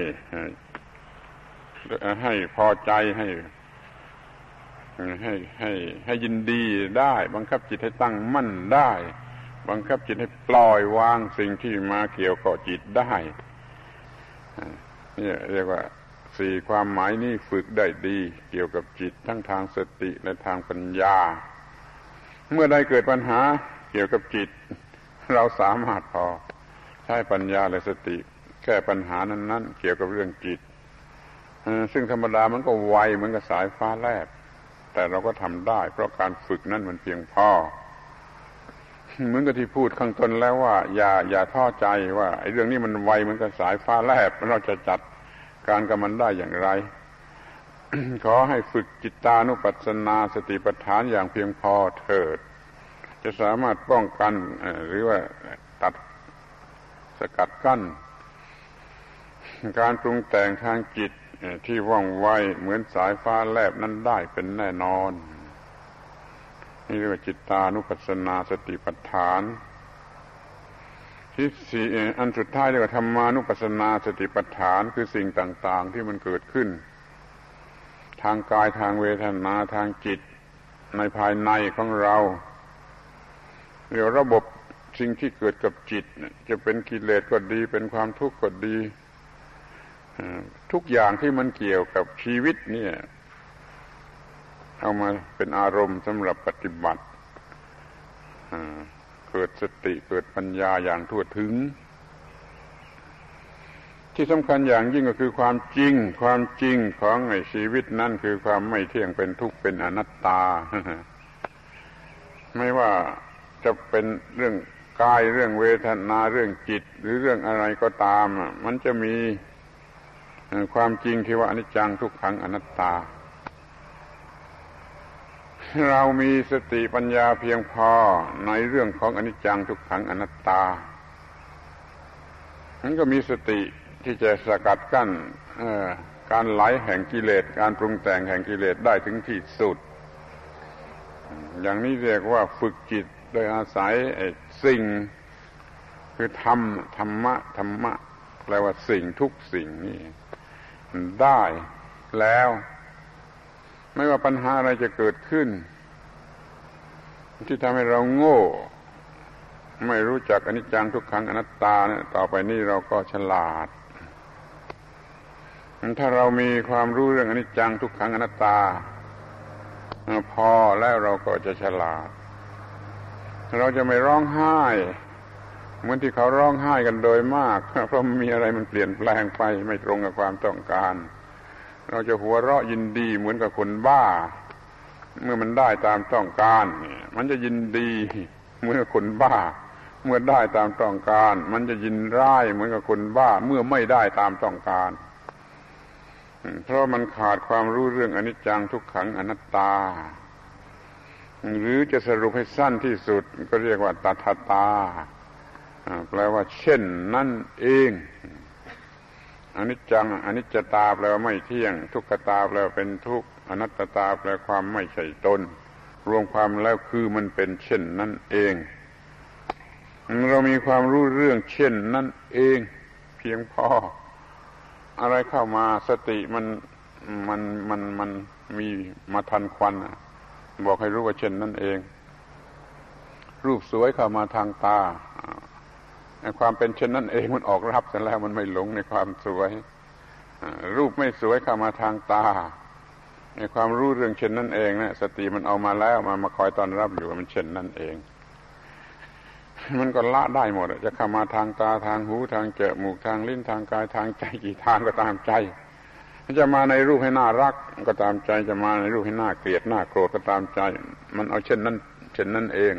ให้พอใจให้ให้ให้ให้ยินดีได้ บังคับจิตให้ตั้งมั่นได้ บังคับจิตให้ปล่อยวางสิ่งที่มาเกี่ยวกับจิตได้นี่เรียกว่าสี่ความหมายนี้ฝึกได้ดี เกี่ยวกับจิตทั้งทางสติและทางปัญญา เมื่อใดเกิดปัญหาเกี่ยวกับจิต เราสามารถพอใช้ปัญญาและสติแก้ปัญหานั้น ๆ เกี่ยวกับเรื่องจิตซึ่งธรรมดามันก็ไวเหมือนกับสายฟ้าแลบแต่เราก็ทำได้ เพราะการฝึกนั้นมันเพียงพอ เหมือนกับที่พูดข้างต้นแล้วว่า อย่าอย่าท้อใจว่าไอ้เรื่องนี้มันไวเหมือนกับสายฟ้าแลบเราจะจัดการกับมันได้อย่างไร ขอให้ฝึกจิตตานุปัสสนาสติปัฏฐานอย่างเพียงพอเถิด จะสามารถป้องกันหรือว่าตัดสกัดกั้น การปรุงแต่งทางจิตที่ว่องไวเหมือนสายฟ้าแลบนั้นได้เป็นแน่นอน นี่เรียกว่าจิตตานุปัสสนาสติปัฏฐานที่สี่อันสุดท้ายเรียกว่าธรรมานุปัสสนาสติปัฏฐานคือสิ่งต่าง ๆ ที่มันเกิดขึ้น ทางกายทางเวทนาทางจิต ในภายในของเราเรียกระบบสิ่งที่เกิดกับจิต จะเป็นกิเลสก็ดี เป็นความทุกข์ก็ดี ทุกอย่างที่มันเกี่ยวกับชีวิตเนี่ย เอามาเป็นอารมณ์สำหรับปฏิบัติเกิดสติเกิดปัญญาอย่างทั่วถึง ที่สำคัญอย่างยิ่งก็คือความจริง ความจริงของไอ้ชีวิตนั่นคือความไม่เที่ยงเป็นทุกข์เป็นอนัตตา ไม่ว่าจะเป็นเรื่องกายเรื่องเวทนาเรื่องจิต หรือเรื่องอะไรก็ตาม มันจะมีความจริงที่ว่าอนิจจังทุกขังอนัตตา เรามีสติปัญญาเพียงพอในเรื่องของอนิจจังทุกขังอนัตตานั้นก็มีสติที่จะสกัดกั้นการไหลแห่งกิเลสการปรุงแต่งแห่งกิเลสได้ถึงที่สุด อย่างนี้เรียกว่าฝึกจิตโดยอาศัยสิ่ง คือธรรมธรรมะธรรมะแปลว่าสิ่งทุกสิ่งนี่ได้แล้ว ไม่ว่าปัญหาอะไรจะเกิดขึ้น ที่ทำให้เราโง่ ไม่รู้จักอนิจจังทุกขังอนัตตาเนี่ยต่อไปนี้เราก็ฉลาด ถ้าเรามีความรู้เรื่องอนิจจังทุกขังอนัตตา พอแล้วเราก็จะฉลาด เราจะไม่ร้องไห้เหมือนที่เขาร้องไห้กันโดยมาก เพราะมีอะไรมันเปลี่ยนแปลงไปไม่ตรงกับความต้องการ เราจะหัวเราะยินดีเหมือนกับคนบ้า เมื่อมันได้ตามต้องการ มันจะยินดีเหมือนกับคนบ้า เมื่อได้ตามต้องการ มันจะยินร้ายเหมือนกับคนบ้า เมื่อไม่ได้ตามต้องการเพราะมันขาดความรู้เรื่องอนิจจังทุกขังอนัตตา หรือจะสรุปให้สั้นที่สุดก็เรียกว่าตัทตาแปลว่าเช่นนั่นเอง อนิจจังอนิจจตาแปลว่าไม่เที่ยง ทุกขตาแปลว่าเป็นทุกข์อนัตตาแปลความไม่ใช่ตน รวมความแล้วคือมันเป็นเช่นนั่นเอง เรามีความรู้เรื่องเช่นนั่นเอง เพียงพออะไรเข้ามาสติมันมันมันมันมีมาทันควันบอกให้รู้ว่าเช่นนั่นเอง รูปสวยเข้ามาทางตา ความเป็นเช่นนั้นเองมันออกรับเสร็จแล้วมันไม่หลงในความสวย รูปไม่สวยเข้ามาทางตา ในความรู้เรื่องเช่นนั้นเองนะสติมันเอามาแล้วมามาคอยตอนรับอยู่มันเช่นนั้นเอง มันก็ละได้หมด จะเข้ามาทางตาทางหูทางจมูกทางลิ้นทางกายทางใจกี่ทางก็ตามใจจะมาในรูปให้น่ารักก็ตามใจจะมาในรูปให้น่าเกลียดน่าโกรธก็ตามใจ มันเอาเช่นนั้น เช่นนั้นเอง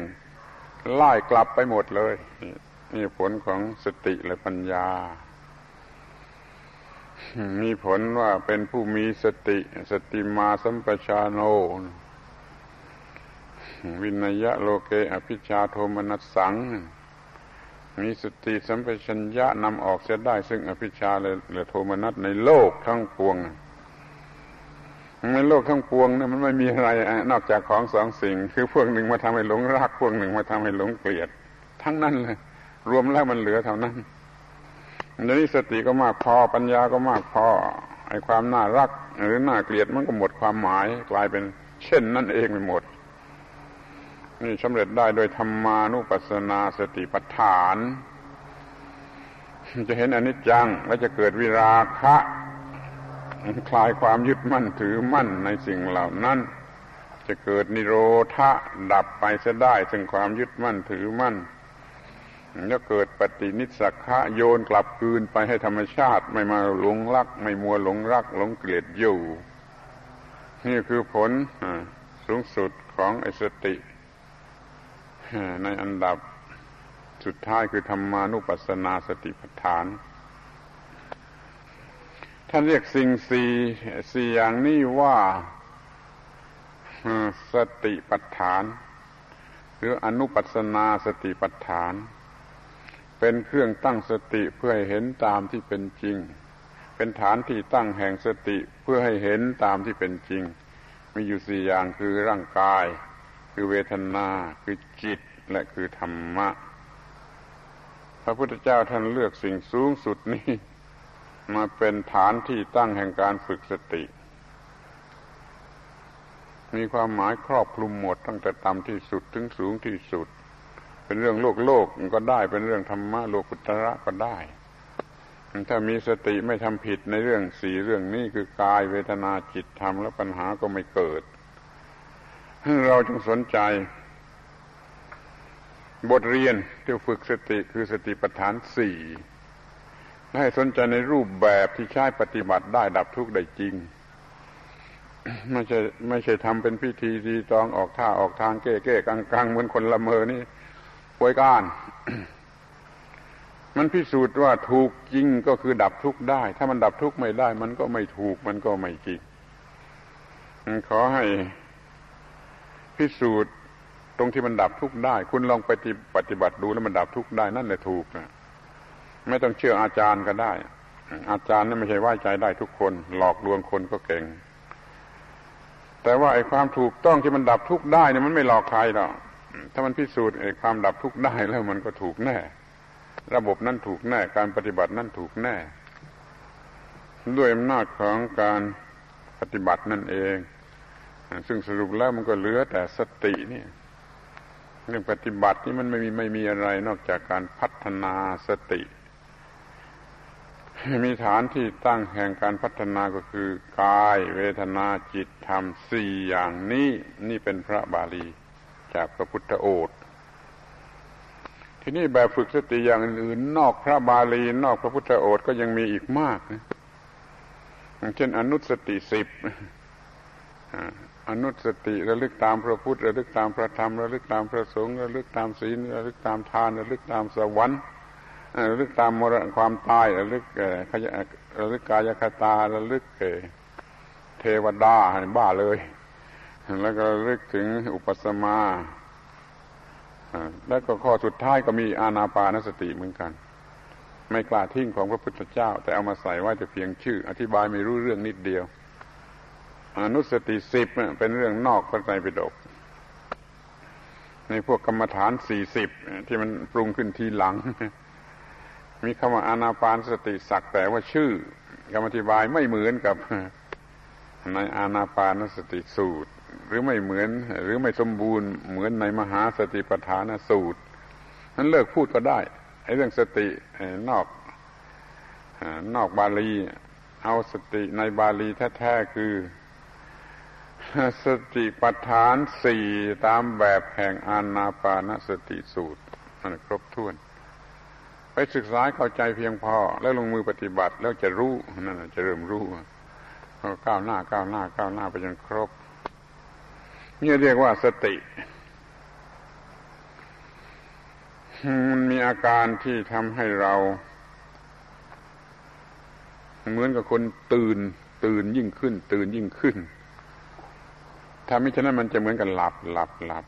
ไล่กลับไปหมดเลย นี่ผลของสติและปัญญา มีผลว่าเป็นผู้มีสติ สติมาสัมปชาโน วินยะโลเกอภิชาโทมนัสสัง มีสติสัมปชัญญะนำออกเสียได้ ซึ่งอภิชาและโทมนัสในโลกทั้งปวงในโลกทั้งปวงเนี่ยมันไม่มีอะไรนอกจากของสองสิ่ง คือพวกหนึ่งมาทำให้หลงรักพวกหนึ่งมาทำให้หลงเกลียด ทั้งนั้นเลย รวมแล้วมันเหลือเท่านั้นเดี๋ยวนี้สติก็มากพอปัญญาก็มากพอไอ้ความน่ารัก หรือน่าเกลียดมันก็หมดความหมาย กลายเป็นเช่นนั่นเองไปหมด นี่สำเร็จได้โดยธรรมานุปัสสนาสติปัฏฐาน จะเห็นอนิจจังและจะเกิดวิราคะคลายความยึดมั่นถือมั่นในสิ่งเหล่านั้น จะเกิดนิโรธะดับไปเสียได้ซึ่งความยึดมั่นถือมั่น แล้วเกิดปฏินิสักะโยนกลับคืนไปให้ธรรมชาติไม่มาหลงรัก ไม่มัวหลงรักหลงเกลียดอยู่ นี่คือผลสูงสุดของไอสติ ในอันดับสุดท้ายคือธรรมานุปัสสนาสติปัฏฐาน ท่านเรียกสิ่งสี่สี่อย่างนี้ว่าสติปัฏฐาน หรืออนุปัสสนาสติปัฏฐาน เป็นเครื่องตั้งสติเพื่อให้เห็นตามที่เป็นจริง เป็นฐานที่ตั้งแห่งสติเพื่อให้เห็นตามที่เป็นจริง มีอยู่สี่อย่างคือร่างกาย คือเวทนา คือจิตและคือธรรมะ พระพุทธเจ้าท่านเลือกสิ่งสูงสุดนี้ มาเป็นฐานที่ตั้งแห่งการฝึกสติ มีความหมายครอบคลุมหมดตั้งแต่ต่ำที่สุดถึงสูงที่สุด เป็นเรื่องโลกโลกก็ได้เป็นเรื่องธรรมะโลกุตระก็ได้ ถ้ามีสติไม่ทำผิดในเรื่องสี่เรื่องนี้คือกายเวทนาจิตธรรมแล้วปัญหาก็ไม่เกิด เราจงสนใจ บทเรียนที่ฝึกสติคือสติปัฏฐานสี่ให้สนใจในรูปแบบที่ใช้ปฏิบัติได้ดับทุกข์ได้จริง ไม่ใช่ไม่ใช่ทำเป็นพิธีทีตองออกท่าออกทางเก้เก้กังกังเหมือนคนละเมอนี่ ป่วยการ มันพิสูจน์ว่าถูกจริงก็คือดับทุกข์ได้ ถ้ามันดับทุกข์ไม่ได้ มันก็ไม่ถูกมันก็ไม่จริงขอให้พิสูจน์ตรงที่มันดับทุกข์ได้ คุณลองไปปฏิบัติดูแล้วมันดับทุกข์ได้นั่นแหละถูกนะไม่ต้องเชื่ออาจารย์ก็ได้ อาจารย์นี่ไม่ใช่ไว้ใจได้ทุกคน หลอกลวงคนก็เก่ง แต่ว่าไอ้ความถูกต้องที่มันดับทุกข์ได้เนี่ยมันไม่หลอกใครหรอก ถ้ามันพิสูจน์ความดับทุกข์ได้แล้วมันก็ถูกแน่ ระบบนั้นถูกแน่ การปฏิบัตินั้นถูกแน่ ด้วยอำนาจของการปฏิบัตินั่นเอง ซึ่งสรุปแล้วมันก็เหลือแต่สตินี่เรื่องปฏิบัตินี่มันไม่มีไม่มีอะไรนอกจากการพัฒนาสติ มีฐานที่ตั้งแห่งการพัฒนาก็คือกาย เวทนาจิตธรรมสี่อย่างนี้ นี่เป็นพระบาลี จากพระพุทธโอษฐ์ทีนี้แบบฝึกสติอย่างอื่นนอกพระบาลีนอกพระพุทธโอษฐ์ก็ยังมีอีกมากนะเช่น อนุสติสิบอนุสติระลึกตามพระพุทธระลึกตามพระธรรมระลึกตามพระสงฆ์ระลึกตามศีลระลึกตามทานระลึกตามสวรรค์ระลึกตามมรณความตายระลึกระลึกกายคตาระลึกเทวดาบ้าเลย แล้วก็ลึกถึงอุปสมาแล้วก็ข้อสุดท้ายก็มีอาณาปานสติเหมือนกัน ไม่กล้าทิ้งของพระพุทธเจ้า แต่เอามาใส่ไว้แต่เพียงชื่อ อธิบายไม่รู้เรื่องนิดเดียวอนุสติสิบเป็นเรื่องนอกพระไตรปิฎกในพวกกรรมฐานสี่สิบที่มันปรุงขึ้นทีหลัง มีคำว่าอานาปานสติสักแต่ว่าชื่อคำอธิบายไม่เหมือนกับในอานาปานสติสูตร หรือไม่เหมือน หรือไม่สมบูรณ์เหมือนในมหาสติปัฏฐานสูตรนั้นเลิกพูดก็ได้ไอ้เรื่องสตินอกนอกบาลี เอาสติในบาลีแท้ๆคือ สติปัฏฐานสี่ตามแบบแห่งอานาปานสติสูตรมันครบถ้วน ไปศึกษาเข้าใจเพียงพอ แล้วลงมือปฏิบัติแล้วจะรู้นั่นจะเริ่มรู้ก้าวหน้าก้าวหน้าก้าวหน้าไปจนครบ นี่เรียกว่าสติ มันมีอาการที่ทำให้เรา เหมือนกับคนตื่น ตื่นยิ่งขึ้น ตื่นยิ่งขึ้นถ้าไม่ฉะนั้นมันจะเหมือนกันหลับหลับหลับ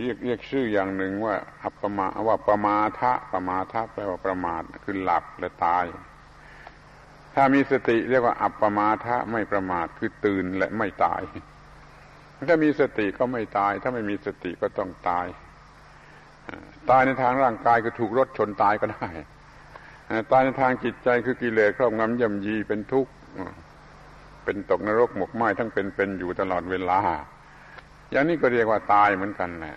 เรียกเรียกชื่ออย่างหนึ่งว่า อัปปมาว่าประมาทะประมาทะแปลว่าประมาทคือหลับและตาย ถ้ามีสติเรียกว่าอัปปมาทะไม่ประมาทคือตื่นและไม่ตาย ถ้ามีสติก็ไม่ตาย ถ้าไม่มีสติก็ต้องตาย ตายในทางร่างกายก็ถูกรถชนตายก็ได้ตายในทางจิตใจคือกิเลสครอบงำย่ำยีเป็นทุกข์เป็นตกนรกหมกไหม้ทั้งเป็นเป็นอยู่ตลอดเวลา อย่างนี้ก็เรียกว่าตายเหมือนกันแหละ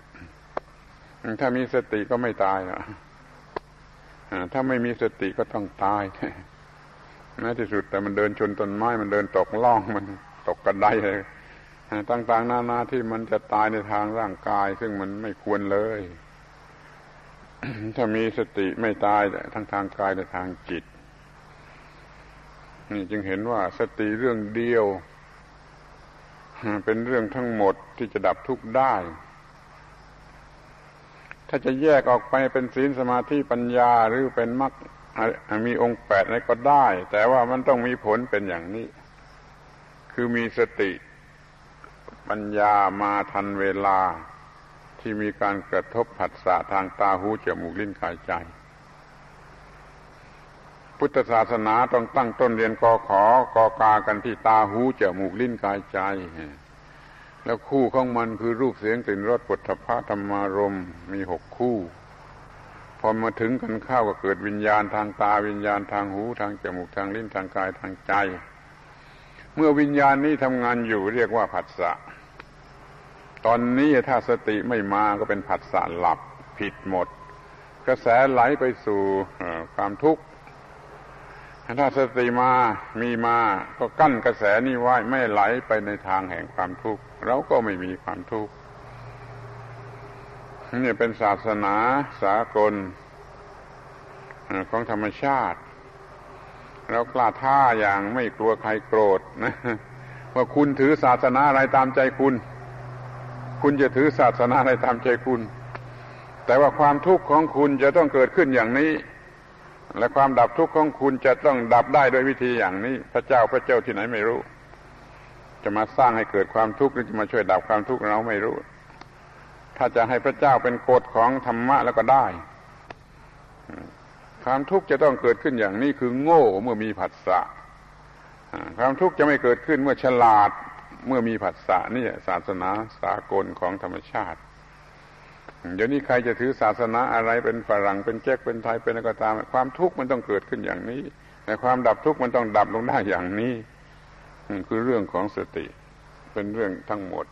ถ้ามีสติก็ไม่ตายะถ้าไม่มีสติก็ต้องตายแม้ที่สุดแต่มันเดินชนต้นไม้มันเดินตกล่องมันตกกระไดเลย ต่างๆนานาที่มันจะตายในทางร่างกาย ซึ่งมันไม่ควรเลย ถ้ามีสติไม่ตายทั้งทางกายและทางจิต นี่จึงเห็นว่าสติเรื่องเดียว เป็นเรื่องทั้งหมดที่จะดับทุกข์ได้ ถ้าจะแยกออกไปเป็นศีลสมาธิปัญญาหรือเป็นมรรคมีองค์แปดอะไรก็ได้ แต่ว่ามันต้องมีผลเป็นอย่างนี้ คือมีสติ ปัญญามาทันเวลาที่มีการกระทบผัสสะทางตาหูจมูกลิ้นกายใจ พุทธศาสนาต้องตั้งต้นเรียนกอขอกอกากันที่ตาหูจมูกลิ้นกายใจ แล้วคู่ของมันคือรูปเสียงกลิ่นรสปุถะพะธรรมารมมีหกคู่ พอมาถึงกันเข้าก็เกิดวิญญาณทางตาวิญญาณทางหูทางจมูกทางลิ้นทางกายทางใจ เมื่อวิญญาณนี้ทำงานอยู่เรียกว่าผัสสะ ตอนนี้ถ้าสติไม่มาก็เป็นผัสสะหลับผิดหมด กระแสไหลไปสู่ความทุกข์ ถ้าสติมามีมาก็กั้นกระแสนี้ไว้ไม่ไหลไปในทางแห่งความทุกข์เราก็ไม่มีความทุกข์นี่เป็นศาสนาสากลของธรรมชาติ เรากล้าท่าอย่างไม่กลัวใครโกรธนะว่าคุณถือศาสนาอะไรตามใจคุณ คุณจะถือศาสนาอะไรตามใจคุณ แต่ว่าความทุกข์ของคุณจะต้องเกิดขึ้นอย่างนี้ และความดับทุกข์ของคุณจะต้องดับได้โดยวิธีอย่างนี้ พระเจ้าพระเจ้าที่ไหนไม่รู้ จะมาสร้างให้เกิดความทุกข์หรือจะมาช่วยดับความทุกข์เราไม่รู้ ถ้าจะให้พระเจ้าเป็นกฎของธรรมะแล้วก็ได้ ความทุกข์จะต้องเกิดขึ้นอย่างนี้คือโง่เมื่อมีผัสสะความทุกข์จะไม่เกิดขึ้นเมื่อฉลาดเมื่อมีผัสสะนี่ศาสนาสากลของธรรมชาติ เดี๋ยวนี้ใครจะถือศาสนาอะไรเป็นฝรั่งเป็นแจ็คเป็นไทยเป็นอะไรก็ตาม ความทุกข์มันต้องเกิดขึ้นอย่างนี้ แต่ความดับทุกข์มันต้องดับลงได้อย่างนี้คือเรื่องของสติ เป็นเรื่องทั้งหมด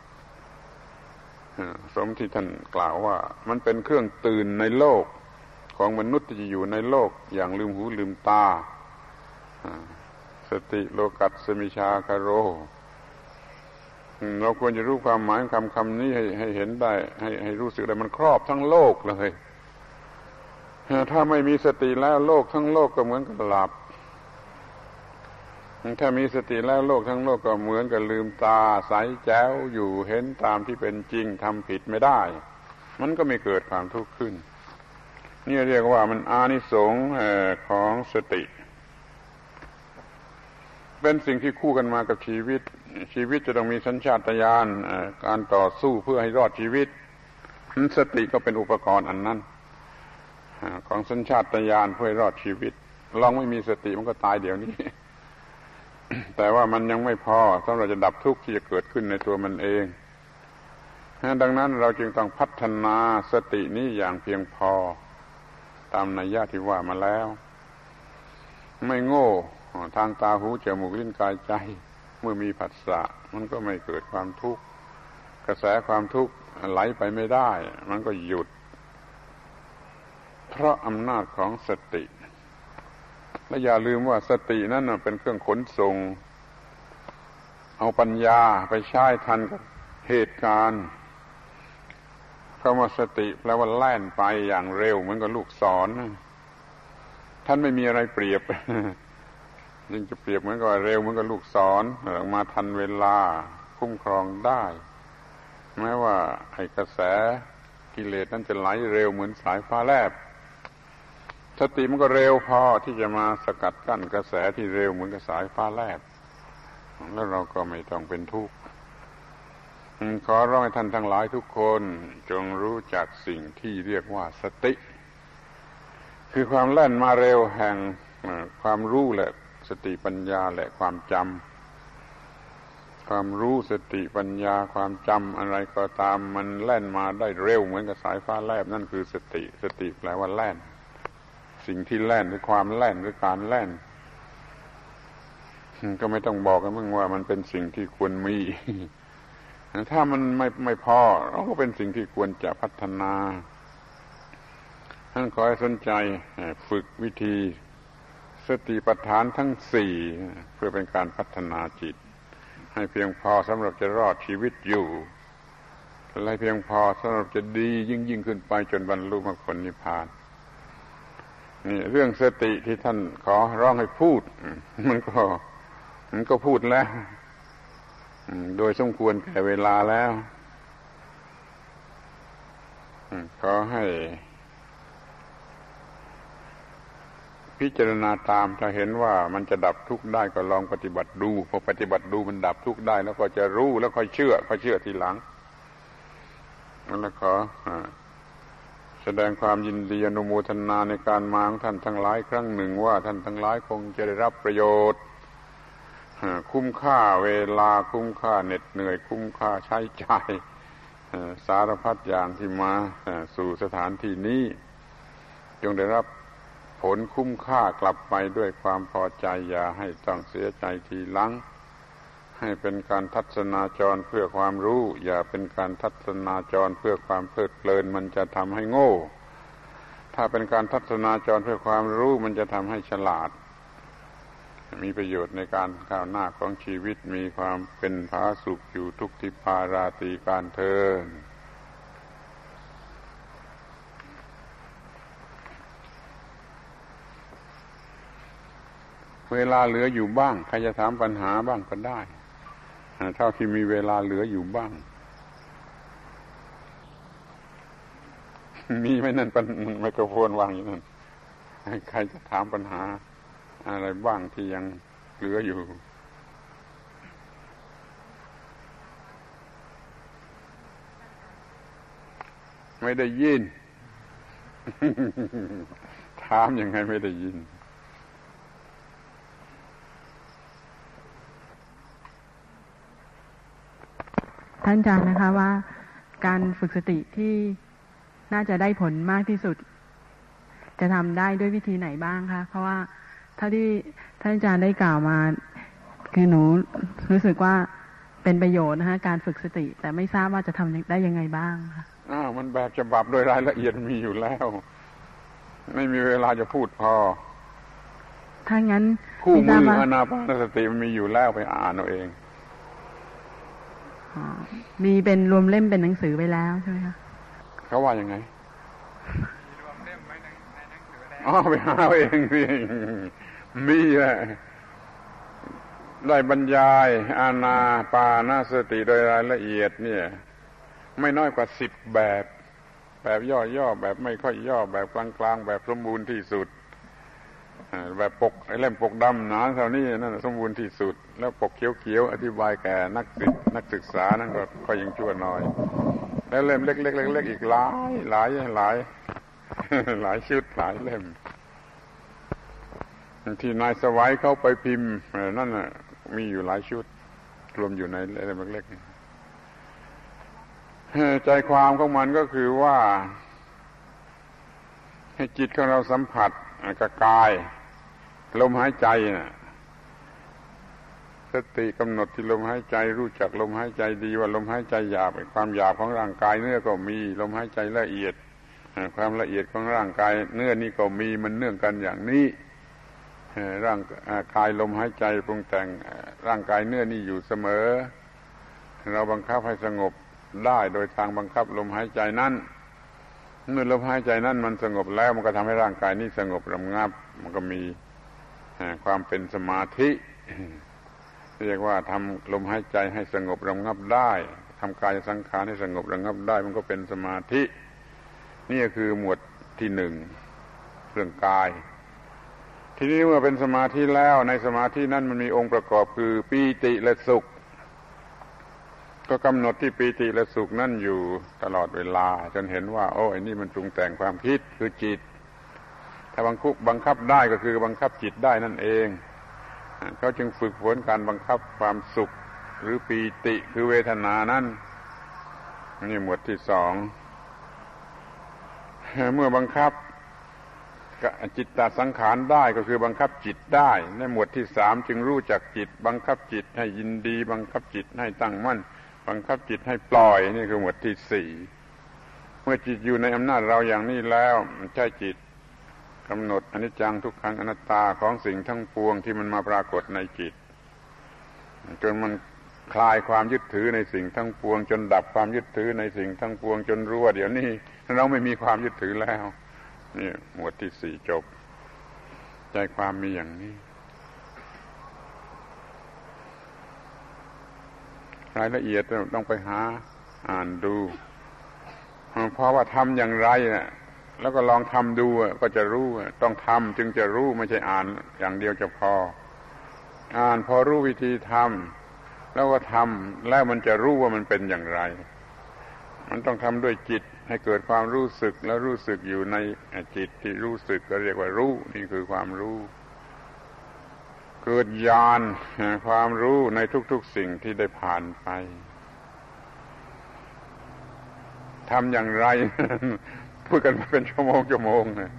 สมที่ท่านกล่าวว่า มันเป็นเครื่องตื่นในโลก ของมนุษย์ที่จะอยู่ในโลกอย่างลืมหูลืมตา สติโลกัสสมิชาคาโร เราควรจะรู้ความหมายคำคำนี้ให้ให้เห็นได้ ให้ให้รู้สึกได้มันครอบทั้งโลกเลย ถ้าไม่มีสติแล้วโลกทั้งโลกก็เหมือนกับหลับ ถ้ามีสติแล้วโลกทั้งโลกก็เหมือนกับลืมตาใสแจ้วอยู่เห็นตามที่เป็นจริงทำผิดไม่ได้ มันก็ไม่เกิดความทุกข์ขึ้น นี่เรียกว่ามันอานิสงส์ของสติ เป็นสิ่งที่คู่กันมากับชีวิต ชีวิตจะต้องมีสัญชาตญาณการต่อสู้เพื่อให้รอดชีวิต สติก็เป็นอุปกรณ์อันนั้นของสัญชาตญาณเพื่อรอดชีวิต ลองไม่มีสติมันก็ตายเดี๋ยวนี้ แต่ว่ามันยังไม่พอสำหรับจะดับทุกข์ที่จะเกิดขึ้นในตัวมันเองดังนั้นเราจึงต้องพัฒนาสตินี้อย่างเพียงพอ ตามนัยยะที่ว่ามาแล้ว ไม่โง่ทางตาหูจมูกลิ้นกายใจ เมื่อมีผัสสะมันก็ไม่เกิดความทุกข์กระแสความทุกข์ไหลไปไม่ได้ มันก็หยุด เพราะอำนาจของสติ และอย่าลืมว่าสตินั้นเป็นเครื่องขนส่ง เอาปัญญาไปใช้ทันกับเหตุการณ์ คำว่าสติแปลว่าแล่นไปอย่างเร็วเหมือนกับลูกศรท่านไม่มีอะไรเปรียบยิ่งจะเปรียบเหมือนกับเร็วเหมือนกับลูกศรมาทันเวลาคุ้มครองได้แม้ว่าไอ้กระแสกิเลสนั้นจะไหลเร็วเหมือนสายฟ้าแลบสติมันก็เร็วพอที่จะมาสกัดกั้นกระแสที่เร็วเหมือนกับสายฟ้าแลบแล้วเราก็ไม่ต้องเป็นทุกข์ ขอร้องให้ท่านทั้งหลายทุกคนจงรู้จักสิ่งที่เรียกว่าสติ คือความแล่นมาเร็วแห่งความรู้และสติปัญญาและความจำความรู้สติปัญญาความจำอะไรก็ตามมันแล่นมาได้เร็วเหมือนกับสายฟ้าแลบนั่นคือสติ สติแปลว่าแล่น สิ่งที่แล่นหรือความแล่นหรือการแล่น ก็ไม่ต้องบอกกันมึงว่ามันเป็นสิ่งที่ควรมี ถ้ามันไม่ไม่พอเราก็เป็นสิ่งที่ควรจะพัฒนาท่านขอให้สนใจฝึกวิธีสติปัฏฐานทั้งสี่เพื่อเป็นการพัฒนาจิต ให้เพียงพอสำหรับจะรอดชีวิตอยู่และเพียงพอสำหรับจะดียิ่งยิ่งขึ้นไปจนบรรลุมรรคผลนิพพานนี่เรื่องสติที่ท่านขอร้องให้พูด มันก็ มันก็พูดแล้ว โดยสมควรแก่เวลาแล้วขอให้ พิจารณาตามถ้าเห็นว่ามันจะดับทุกข์ได้ก็ลองปฏิบัติดู พอปฏิบัติดูมันดับทุกข์ได้ แล้วก็จะรู้แล้วค่อยเชื่อค่อยเชื่อทีหลังนั่นแหละขอแสดงความยินดีอนุโมทนาในการมาของท่านทั้งหลายครั้งหนึ่งว่าท่านทั้งหลายคงจะได้รับประโยชน์ คุ้มค่าเวลาคุ้มค่าเหน็ดเหนื่อยคุ้มค่าใช้จ่ายสารพัดอย่างที่มาสู่สถานที่นี้ จงได้รับผลคุ้มค่ากลับไปด้วยความพอใจอย่าให้ต้องเสียใจทีหลัง ให้เป็นการทัศนาจรเพื่อความรู้ อย่าเป็นการทัศนาจรเพื่อความเพลิดเพลินมันจะทำให้โง่ ถ้าเป็นการทัศนาจรเพื่อความรู้มันจะทำให้ฉลาด มีประโยชน์ในการก้าวหน้าของชีวิตมีความเป็นผาสุขอยู่ทุกทิพาราตีการเทินเวลาเหลืออยู่บ้าง ใครจะถามปัญหาบ้างก็ได้เท่าที่มีเวลาเหลืออยู่บ้าง มีไหมนั่นเป็นไมโครโฟนวางอยู่นั่นใครจะถามปัญหา อะไรบ้างที่ยังเหลืออยู่ ไม่ได้ยิน ถามยังไงไม่ได้ยิน
ท่านอาจารย์นะคะว่าการฝึกสติที่น่าจะได้ผลมากที่สุด จะทำได้ด้วยวิธีไหนบ้างคะ เพราะว่า เท่าที่ท่านอาจารย์ได้กล่าวมา คือหนูรู้สึกว่าเป็นประโยชน์นะคะการฝึกสติ แต่ไม่ทราบว่าจะทำได้ยังไงบ้างค่ะ
อ้าวมันแบบฉบับโดยรายละเอียดมีอยู่แล้ว ไม่มีเวลาจะพูดพอ
ถ้างั้น
คู่มืออนาปานสติมันมีอยู่แล้วไปอ่านเอาเอง
มีเป็นรวมเล่มเป็นหนังสือไปแล้วใช่ไหมคะ
เขาว่ายังไง อ๋อไปหาเองสิมีแหละได้บรรยายอาณาปานาสติโดยรายละเอียดเนี่ย ไม่น้อยกว่าสิบแบบ แบบย่อๆแบบไม่ค่อยย่อแบบกลางๆแบบสมบูรณ์ที่สุดแบบปกไอ้เล่มปกดำหนาเท่านี้นั่นสมบูรณ์ที่สุด แล้วปกเขียวๆอธิบายแก่นักศึกนักศึกษานั่นก็ค่อยยังชั่วน้อย แล้วเล่มเล็กๆเล็กๆอีกหลายหลายหลาย หลายชุดหลายเล่ม ที่นายสวัยเขาไปพิมพ์นั่นน่ะ มีอยู่หลายชุด รวมอยู่ในเล่มเล็กๆใจความของมันก็คือว่า ให้จิตของเราสัมผัสกับกาย ลมหายใจนะ่ะสติกำหนดที่ลมหายใจ รู้จักลมหายใจดีว่าลมหายใจหยาบความหยาบของร่างกายเนื้อก็มี ลมหายใจละเอียด ความละเอียดของร่างกายเนื้อนี่ก็มีมันเนื่องกันอย่างนี้ร่างกายลมหายใจปรุงแต่งร่างกายเนื้อนี่อยู่เสมอ เราบังคับให้สงบได้โดยทางบังคับลมหายใจนั้นเมื่อลมหายใจนั้นมันสงบแล้วมันก็ทำให้ร่างกายนี้สงบระงับ มันก็มีความเป็นสมาธิเรียกว่าทำลมหายใจให้สงบระงับได้ทำกายสังขารให้สงบระงับได้ มันก็เป็นสมาธิ นี่คือหมวดที่หนึ่งเรื่องกาย ทีนี้เมื่อเป็นสมาธิแล้วในสมาธินั้นมันมีองค์ประกอบคือปีติและสุข ก็กำหนดที่ปีติและสุขนั่นอยู่ตลอดเวลา จนเห็นว่า โอ้ไอ้นี่มันปรุงแต่งความคิดคือจิต ถ้าบังคับบังคับได้ก็คือบังคับจิตได้นั่นเองเขาจึงฝึกฝนการบังคับความสุขหรือปีติคือเวทนานั้นนี่หมวดที่สอง เมื่อบังคับจิตตสังขารได้ก็คือบังคับจิตได้ ในหมวดที่สามจึงรู้จักจิต บังคับจิตให้ยินดี บังคับจิตให้ตั้งมั่น บังคับจิตให้ปล่อยนี่คือหมวดที่สี่เมื่อจิตอยู่ในอำนาจเราอย่างนี้แล้วใช่จิตกำหนดอนิจจังทุกขังอนัตตาของสิ่งทั้งปวงที่มันมาปรากฏในจิตจนมัน คลายความยึดถือในสิ่งทั้งปวง จนดับความยึดถือในสิ่งทั้งปวงจนรู้ว่าเดี๋ยวนี้เราไม่มีความยึดถือแล้ว นี่หมวดที่สี่จบ ใจความมีอย่างนี้รายละเอียดต้องไปหาอ่านดู เพราะว่าทำอย่างไรเนะ่ยแล้วก็ลองทำดูก็จะรู้ ต้องทำจึงจะรู้ไม่ใช่อ่านอย่างเดียวจะพอ อ่านพอรู้วิธีทำ แล้วก็ทำแล้วมันจะรู้ว่ามันเป็นอย่างไร มันต้องทำด้วยจิตให้เกิดความรู้สึกแล้วรู้สึกอยู่ในจิตที่รู้สึกก็เรียกว่ารู้นี่คือความรู้ เกิดญาณความรู้ในทุกๆสิ่งที่ได้ผ่านไปทำอย่างไรพูดกันมาเป็นชั่วโมงชั่วโมงนะ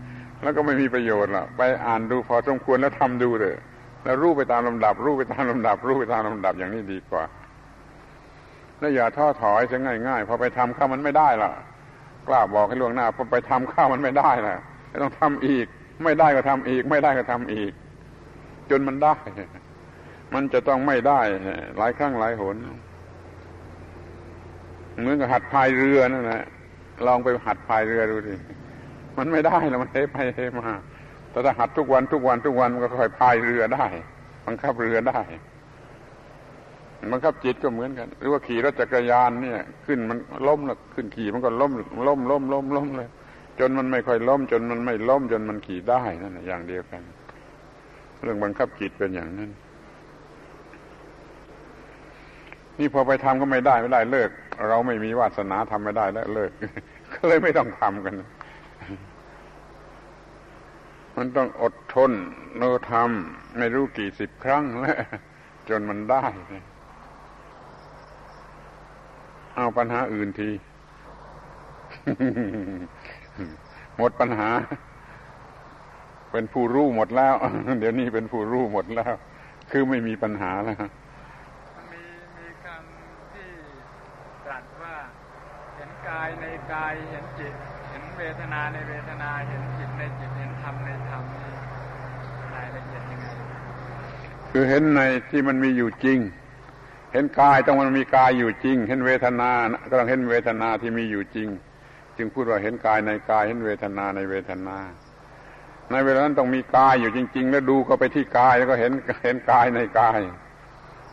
แล้วก็ไม่มีประโยชน์ละไปอ่านดูพอสมควรแล้วทำดูเลย แล้วรู้ไปตามลำดับ รู้ไปตามลำดับ รู้ไปตามลำดับอย่างนี้ดีกว่า แล้วอย่าท้อถอยจะง่ายๆพอไปทำข้ามันไม่ได้ล่ะ กล้าบอกให้ล่วงหน้าพอไปทำข้ามันไม่ได้ล่ะต้องทำอีก ไม่ได้ก็ทำอีก ไม่ได้ก็ทำอีก จนมันได้ มันจะต้องไม่ได้ หลายครั้งหลายหนเหมือนกับหัดพายเรือนั่นแหละลองไปหัดพายเรือดูดิมันไม่ได้แล้วมันเทไปเทมา แต่ถ้าหัดทุกวันทุกวันทุกวันมันก็ค่อยพายเรือได้บังคับเรือได้บังคับจิตก็เหมือนกัน หรือว่าขี่รถจักรยานเนี่ย ขึ้นมันล้มแล้วขึ้นขี่มันก็ล้มล้มล้มล้มล้มเลยจนมันไม่ค่อยล้ม จนมันไม่ล้ม จนมันขี่ได้นั่นแหละอย่างเดียวกัน เรื่องบังคับจิตเป็นอย่างนั้น นี่พอไปทำก็ไม่ได้ไม่ได้เลิก เราไม่มีวาสนาทำไม่ได้แล้วเลิก ก็เลยไม่ต้องทำกัน มันต้องอดทนโนทำไม่รู้กี่สิบครั้งแล้วจนมันได้ เอาปัญหาอื่นที หมดปัญหา เป็นผู้รู้หมดแล้ว เดี๋ยวนี้เป็นผู้รู้หมดแล้ว คือไม่มีปัญหาแล้ว
มีมีคำที่ตรัสว่า เห็นกายในกายเห็นจิต เห็นเวทนาในเวทนาเห็นจิตในจิตเห็นธรรมในธรรมรายละเอียดยังไง
คือเห็นในที่มันมีอยู่จริง เห็นกายต้องมันมีกายอยู่จริง เห็นเวทนาก็ต้องเห็นเวทนาที่มีอยู่จริง จึงพูดว่าเห็นกายในกาย เห็นเวทนาในเวทนา ในเวลานั้นต้องมีกายอยู่จริง ๆ แล้วดูก็ไปที่กายแล้วก็เห็นเห็นกายในกาย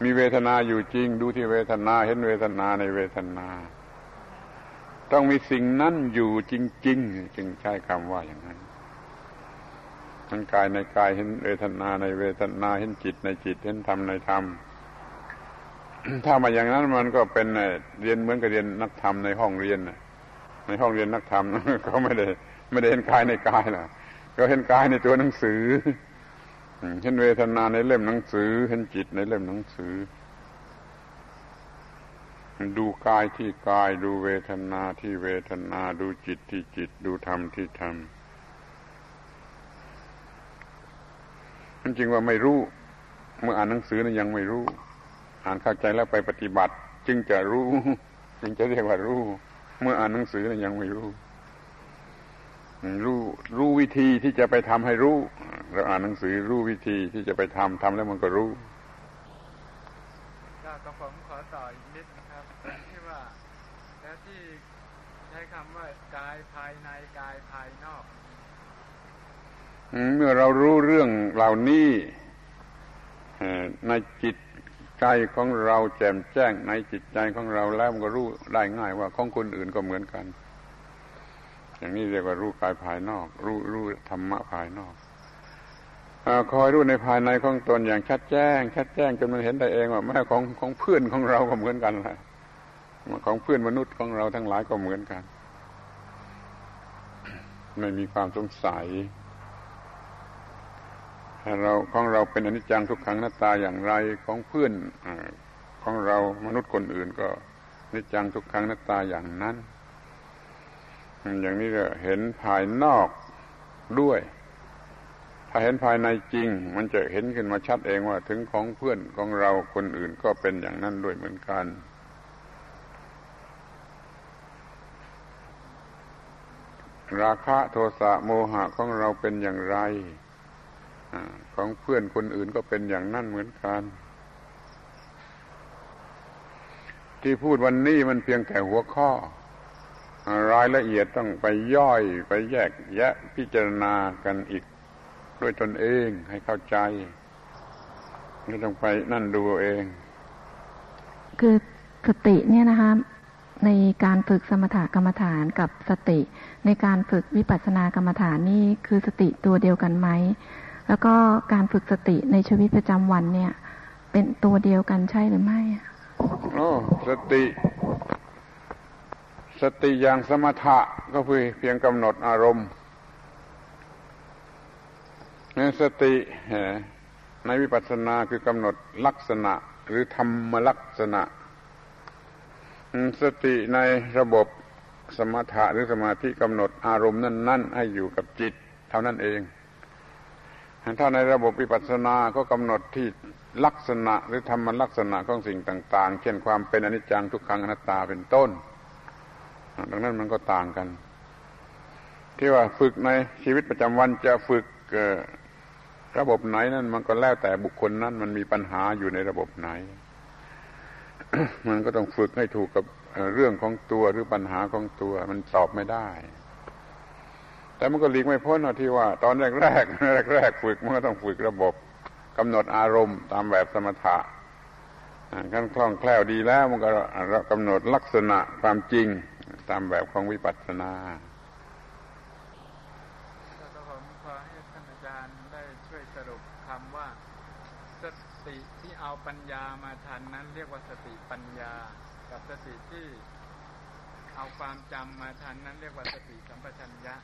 มีเวทนาอยู่จริง ดูที่เวทนา เห็นเวทนาในเวทนา ต้องมีสิ่งนั้นอยู่จริง ๆ จึงใช้คำว่าอย่างนั้น ทั้งกายในกายเห็นเวทนาในเวทนาเห็นจิตในจิตเห็นธรรมในธรรมถ้ามาอย่างนั้นมันก็เป็นเรียนเหมือนกับเรียนนักธรรมในห้องเรียนในห้องเรียนนักธรรมเขาไม่ได้ไม่ได้เห็นกายในกายล่ะก็เห็นกายในตัวหนังสือเห็นเวทนาในเล่มหนังสือ เห็นจิตในเล่มหนังสือ ดูกายที่กาย ดูเวทนาที่เวทนา ดูจิตที่จิต ดูธรรมที่ธรรม มันจริงว่าไม่รู้ เมื่ออ่านหนังสือนั้นยังไม่รู้ อ่านเข้าใจแล้วไปปฏิบัติ จึงจะรู้ จึงจะเรียกว่ารู้ เมื่ออ่านหนังสือนั้นยังไม่รู้ รู้รู้วิธีที่จะไปทำให้รู้ เราอ่านหนังสือรู้วิธีที่จะไปทำทำแล้วมันก็รู้
ก็ผมขอต่ออีกนิดนะครับที่ว่า แล้วที่ใช้คำว่ากายภายในกายภายนอก
เมื่อเรารู้เรื่องเหล่านี้ในจิตใจของเราแจ่มแจ้งในจิตใจของเราแล้วมันก็รู้ได้ง่ายว่าของคนอื่นก็เหมือนกัน อย่างนี้เรียกว่ารู้กายภายนอก รู้รู้ธรรมะภายนอกอคอยรู้ในภายในของตนอย่างชัดแจ้ง ชัดแจ้งจนมันเห็นได้เองว่าแม่ของของเพื่อนของเราก็เหมือนกันแหละของเพื่อนมนุษย์ของเราทั้งหลายก็เหมือนกัน ไม่มีความสงสัย เราของเราเป็นอนิจจังทุกขังหน้าตาอย่างไรของเพื่อนของเรามนุษย์คนอื่นก็อนิจจังทุกขังหน้าตาอย่างนั้น อย่างนี้ก็เห็นภายนอกด้วย ถ้าเห็นภายในจริง มันจะเห็นขึ้นมาชัดเองว่าถึงของเพื่อนของเราคนอื่นก็เป็นอย่างนั้นด้วยเหมือนกันราคะโทสะโมหะของเราเป็นอย่างไร ของเพื่อนคนอื่นก็เป็นอย่างนั้นเหมือนกัน ที่พูดวันนี้มันเพียงแค่หัวข้อ รายละเอียดต้องไปย่อยไปแยกแยะพิจารณากันอีก ด้วยตนเองให้เข้าใจไม่ต้องไปนั่นดูเอง
คือสติเนี่ยนะคะในการฝึกสมถกรรมฐานกับสติ ในการฝึกวิปัสสนากรรมฐานนี่คือสติตัวเดียวกันไหม แล้วก็การฝึกสติในชีวิตประจำวันเนี่ย เป็นตัวเดียวกันใช่หรือไม่
โอ้สติ สติอย่างสมถะก็เพียเพียงกำหนดอารมณ์ในสติในวิปัสสนาคือกำหนดลักษณะหรือธรรมลักษณะ สติในระบบสมถะหรือสมาธิกำหนดอารมณ์นั่นๆ ให้อยู่กับจิต เท่านั้นเอง ถ้าในระบบวิปัสสนาก็กำหนดที่ลักษณะหรือธรรมลักษณะของสิ่งต่าง ๆ เช่นความเป็นอนิจจังทุกขังอนัตตาเป็นต้น ดังนั้นมันก็ต่างกัน ที่ว่าฝึกในชีวิตประจำวันจะฝึกระบบไหนนั่นมันก็แล้วแต่บุคคลนั้นมันมีปัญหาอยู่ในระบบไหน มันก็ต้องฝึกให้ถูกกับเรื่องของตัวหรือปัญหาของตัว มันตอบไม่ได้ แต่มันก็หลีกไม่พ้นที่ว่า ตอนแรกแรกแรกฝึกมันก็ต้องฝึกระบบกำหนดอารมณ์ตามแบบสมถะขั้นคล่องแคล่วดีแล้วมันก็กำหนดลักษณะความจริงตามแบบของวิปัสสนา
ขอให้ท่านอาจารย์ได้ช่วยสรุปคำว่าสติที่เอาปัญญามาทันนั้น เรียกว่าสติปัญญา กับสติที่เอาความจำมาทันนั้น เรียกว่าสติสัมปชัญญะ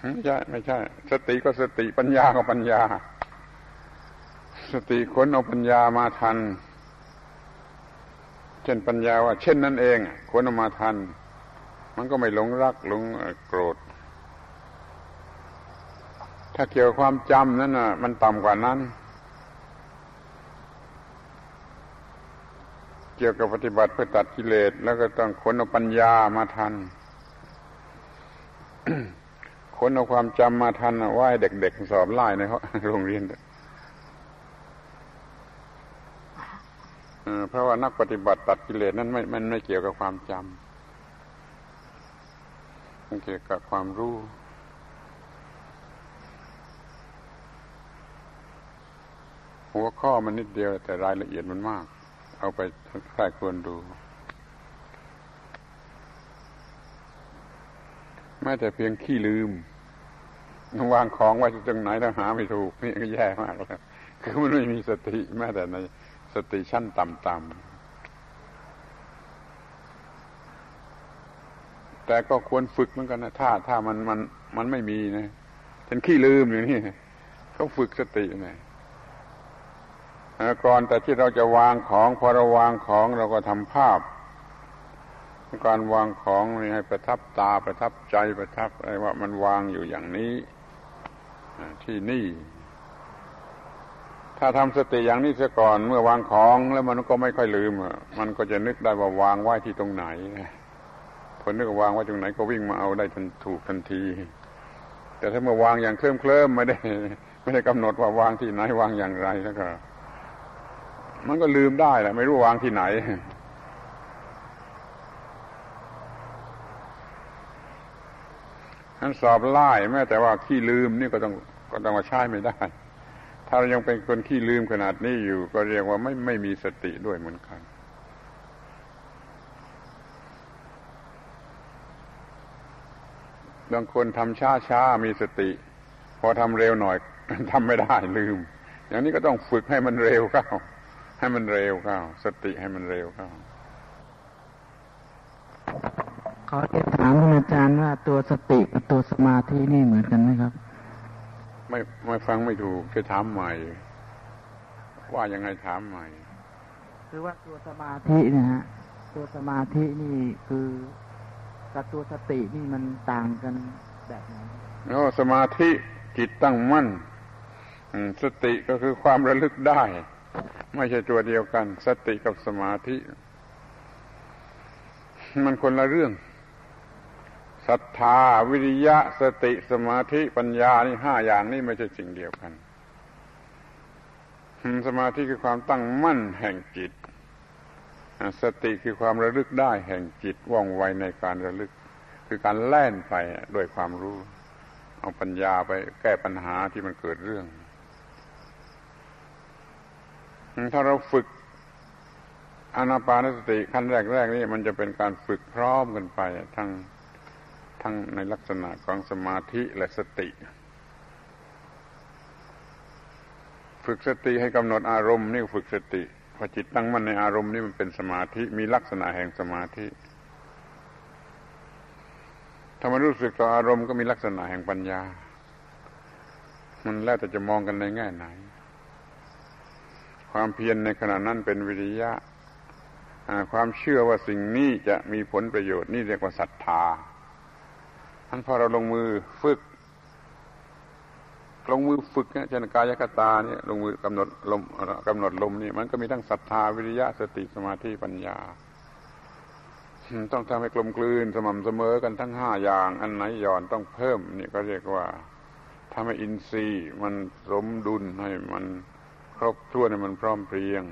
ไม่ใช่
ไม่ใช่ สติก็สติปัญญาก็ปัญญา สติค้นเอาปัญญามาทัน เช่นปัญญาว่า เช่นนั้นเองค้นเอามาทัน มันก็ไม่หลงรักหลงโกรธ ถ้าเกี่ยวความจำนั่นน่ะ มันต่ำกว่านั้น เกี่ยวกับปฏิบัติเพื่อตัดกิเลสแล้วก็ต้องขนเอาปัญญามาทัน ขนเอาความจำมาทันว่าเด็กๆสอบไล่ในโรงเรียนเพราะว่านักปฏิบัติตัดกิเลสนั้นไม่มันไม่เกี่ยวกับความจำมันเกี่ยวกับความรู้หัวข้อมันนิดเดียวแต่รายละเอียดมันมาก เอาไปใครควรดูแม้แต่เพียงขี้ลืม วางของไว้ที่ตรงไหนแล้วหาไม่ถูกนี่ก็แย่มากแล้วคือมันไม่มีสติแม้แต่ในสติชั้นต่ำๆแต่ก็ควรฝึกเหมือนกันนะถ้าถ้ามันมันมันไม่มีนะฉันขี้ลืมอย่างนี้ก็ฝึกสตินะก่อนแต่ที่เราจะวางของพอเราวางของเราก็ทำภาพการวางของนี่ให้ประทับตาประทับใจประทับอะไรว่ามันวางอยู่อย่างนี้ ที่นี่ ถ้าทำสติอย่างนี้เสียก่อนเมื่อวางของแล้วมันก็ไม่ค่อยลืมมันก็จะนึกได้ว่าวางไว้ที่ตรงไหนพอนึกวาวางไว้ตรงไหนก็วิ่งมาเอาได้ทันถูกทันที แต่ถ้าเมื่อวางอย่างเคลิ้มเคลิ้มไม่ได้ ไม่ได้กำหนดว่าวางที่ไหนวางอย่างไรแล้วก็ มันก็ลืมได้แหละไม่รู้วางที่ไหนนั้นสอบไล่แม้แต่ว่าขี้ลืมนี่ก็ต้อง ก็ต้องมาใช้ไม่ได้ ถ้าเรายังเป็นคนขี้ลืมขนาดนี้อยู่ ก็เรียกว่าไม่ไม่มีสติด้วยเหมือนกันบางคนทำช้าช้ามีสติ พอทำเร็วหน่อยทำไม่ได้ลืม อย่างนี้ก็ต้องฝึกให้มันเร็วเข้า ให้มันเร็วเข้า สติให้มันเร็วเข้า
ขอเรียนถามท่านอาจารย์ว่าตัวสติกับตัวสมาธินี่เหมือนกันไหมครับ
ไม่ไม่ฟังไม่ถูกจะถามใหม่ ว่ายังไงถามใหม่
คือว่าตัวสมาธินะฮะตัวสมาธินี่คือกับตัวสตินี่มันต่างกันแบบไหน
โอ้สมาธิจิตตั้งมั่นสติก็คือความระลึกได้ ไม่ใช่ตัวเดียวกัน สติกับสมาธิ มันคนละเรื่อง ศรัทธาวิริยะสติสมาธิปัญญานี่ห้าอย่างนี้ไม่ใช่สิ่งเดียวกันสมาธิคือความตั้งมั่นแห่งจิต สติคือความระลึกได้แห่งจิตว่องไวในการระลึก คือการแล่นไปด้วยความรู้ เอาปัญญาไปแก้ปัญหาที่มันเกิดเรื่อง ถ้าเราฝึกอนาปานสติขั้นแรกๆนี่มันจะเป็นการฝึกพร้อมกันไปทั้ง ทั้งในลักษณะของสมาธิและสติ ฝึกสติให้กำหนดอารมณ์นี่ฝึกสติพอจิตตั้งมั่นในอารมณ์นี่มันเป็นสมาธิมีลักษณะแห่งสมาธิถ้ามันรู้สึกต่ออารมณ์ก็มีลักษณะแห่งปัญญา มันแล้วแต่จะมองกันในแง่ไหน ความเพียรในขณะนั้นเป็นวิริยะความเชื่อว่าสิ่งนี้จะมีผลประโยชน์นี่เรียกว่าศรัทธา ท่านพอเราลงมือฝึก ลงมือฝึกเนี่ยเช่นกายกตาเนี่ยลงมือกำหนดลมกำหนดลมนี่มันก็มีทั้งศรัทธาวิริยะสติสมาธิปัญญาต้องทำให้กลมกลืนสม่ำเสมอกันทั้งห้าอย่าง อันไหนหย่อนต้องเพิ่ม นี่ก็เรียกว่าทำให้อินทรีย์ มันสมดุลให้มันครบถ้วนให้มันพร้อมเพรียง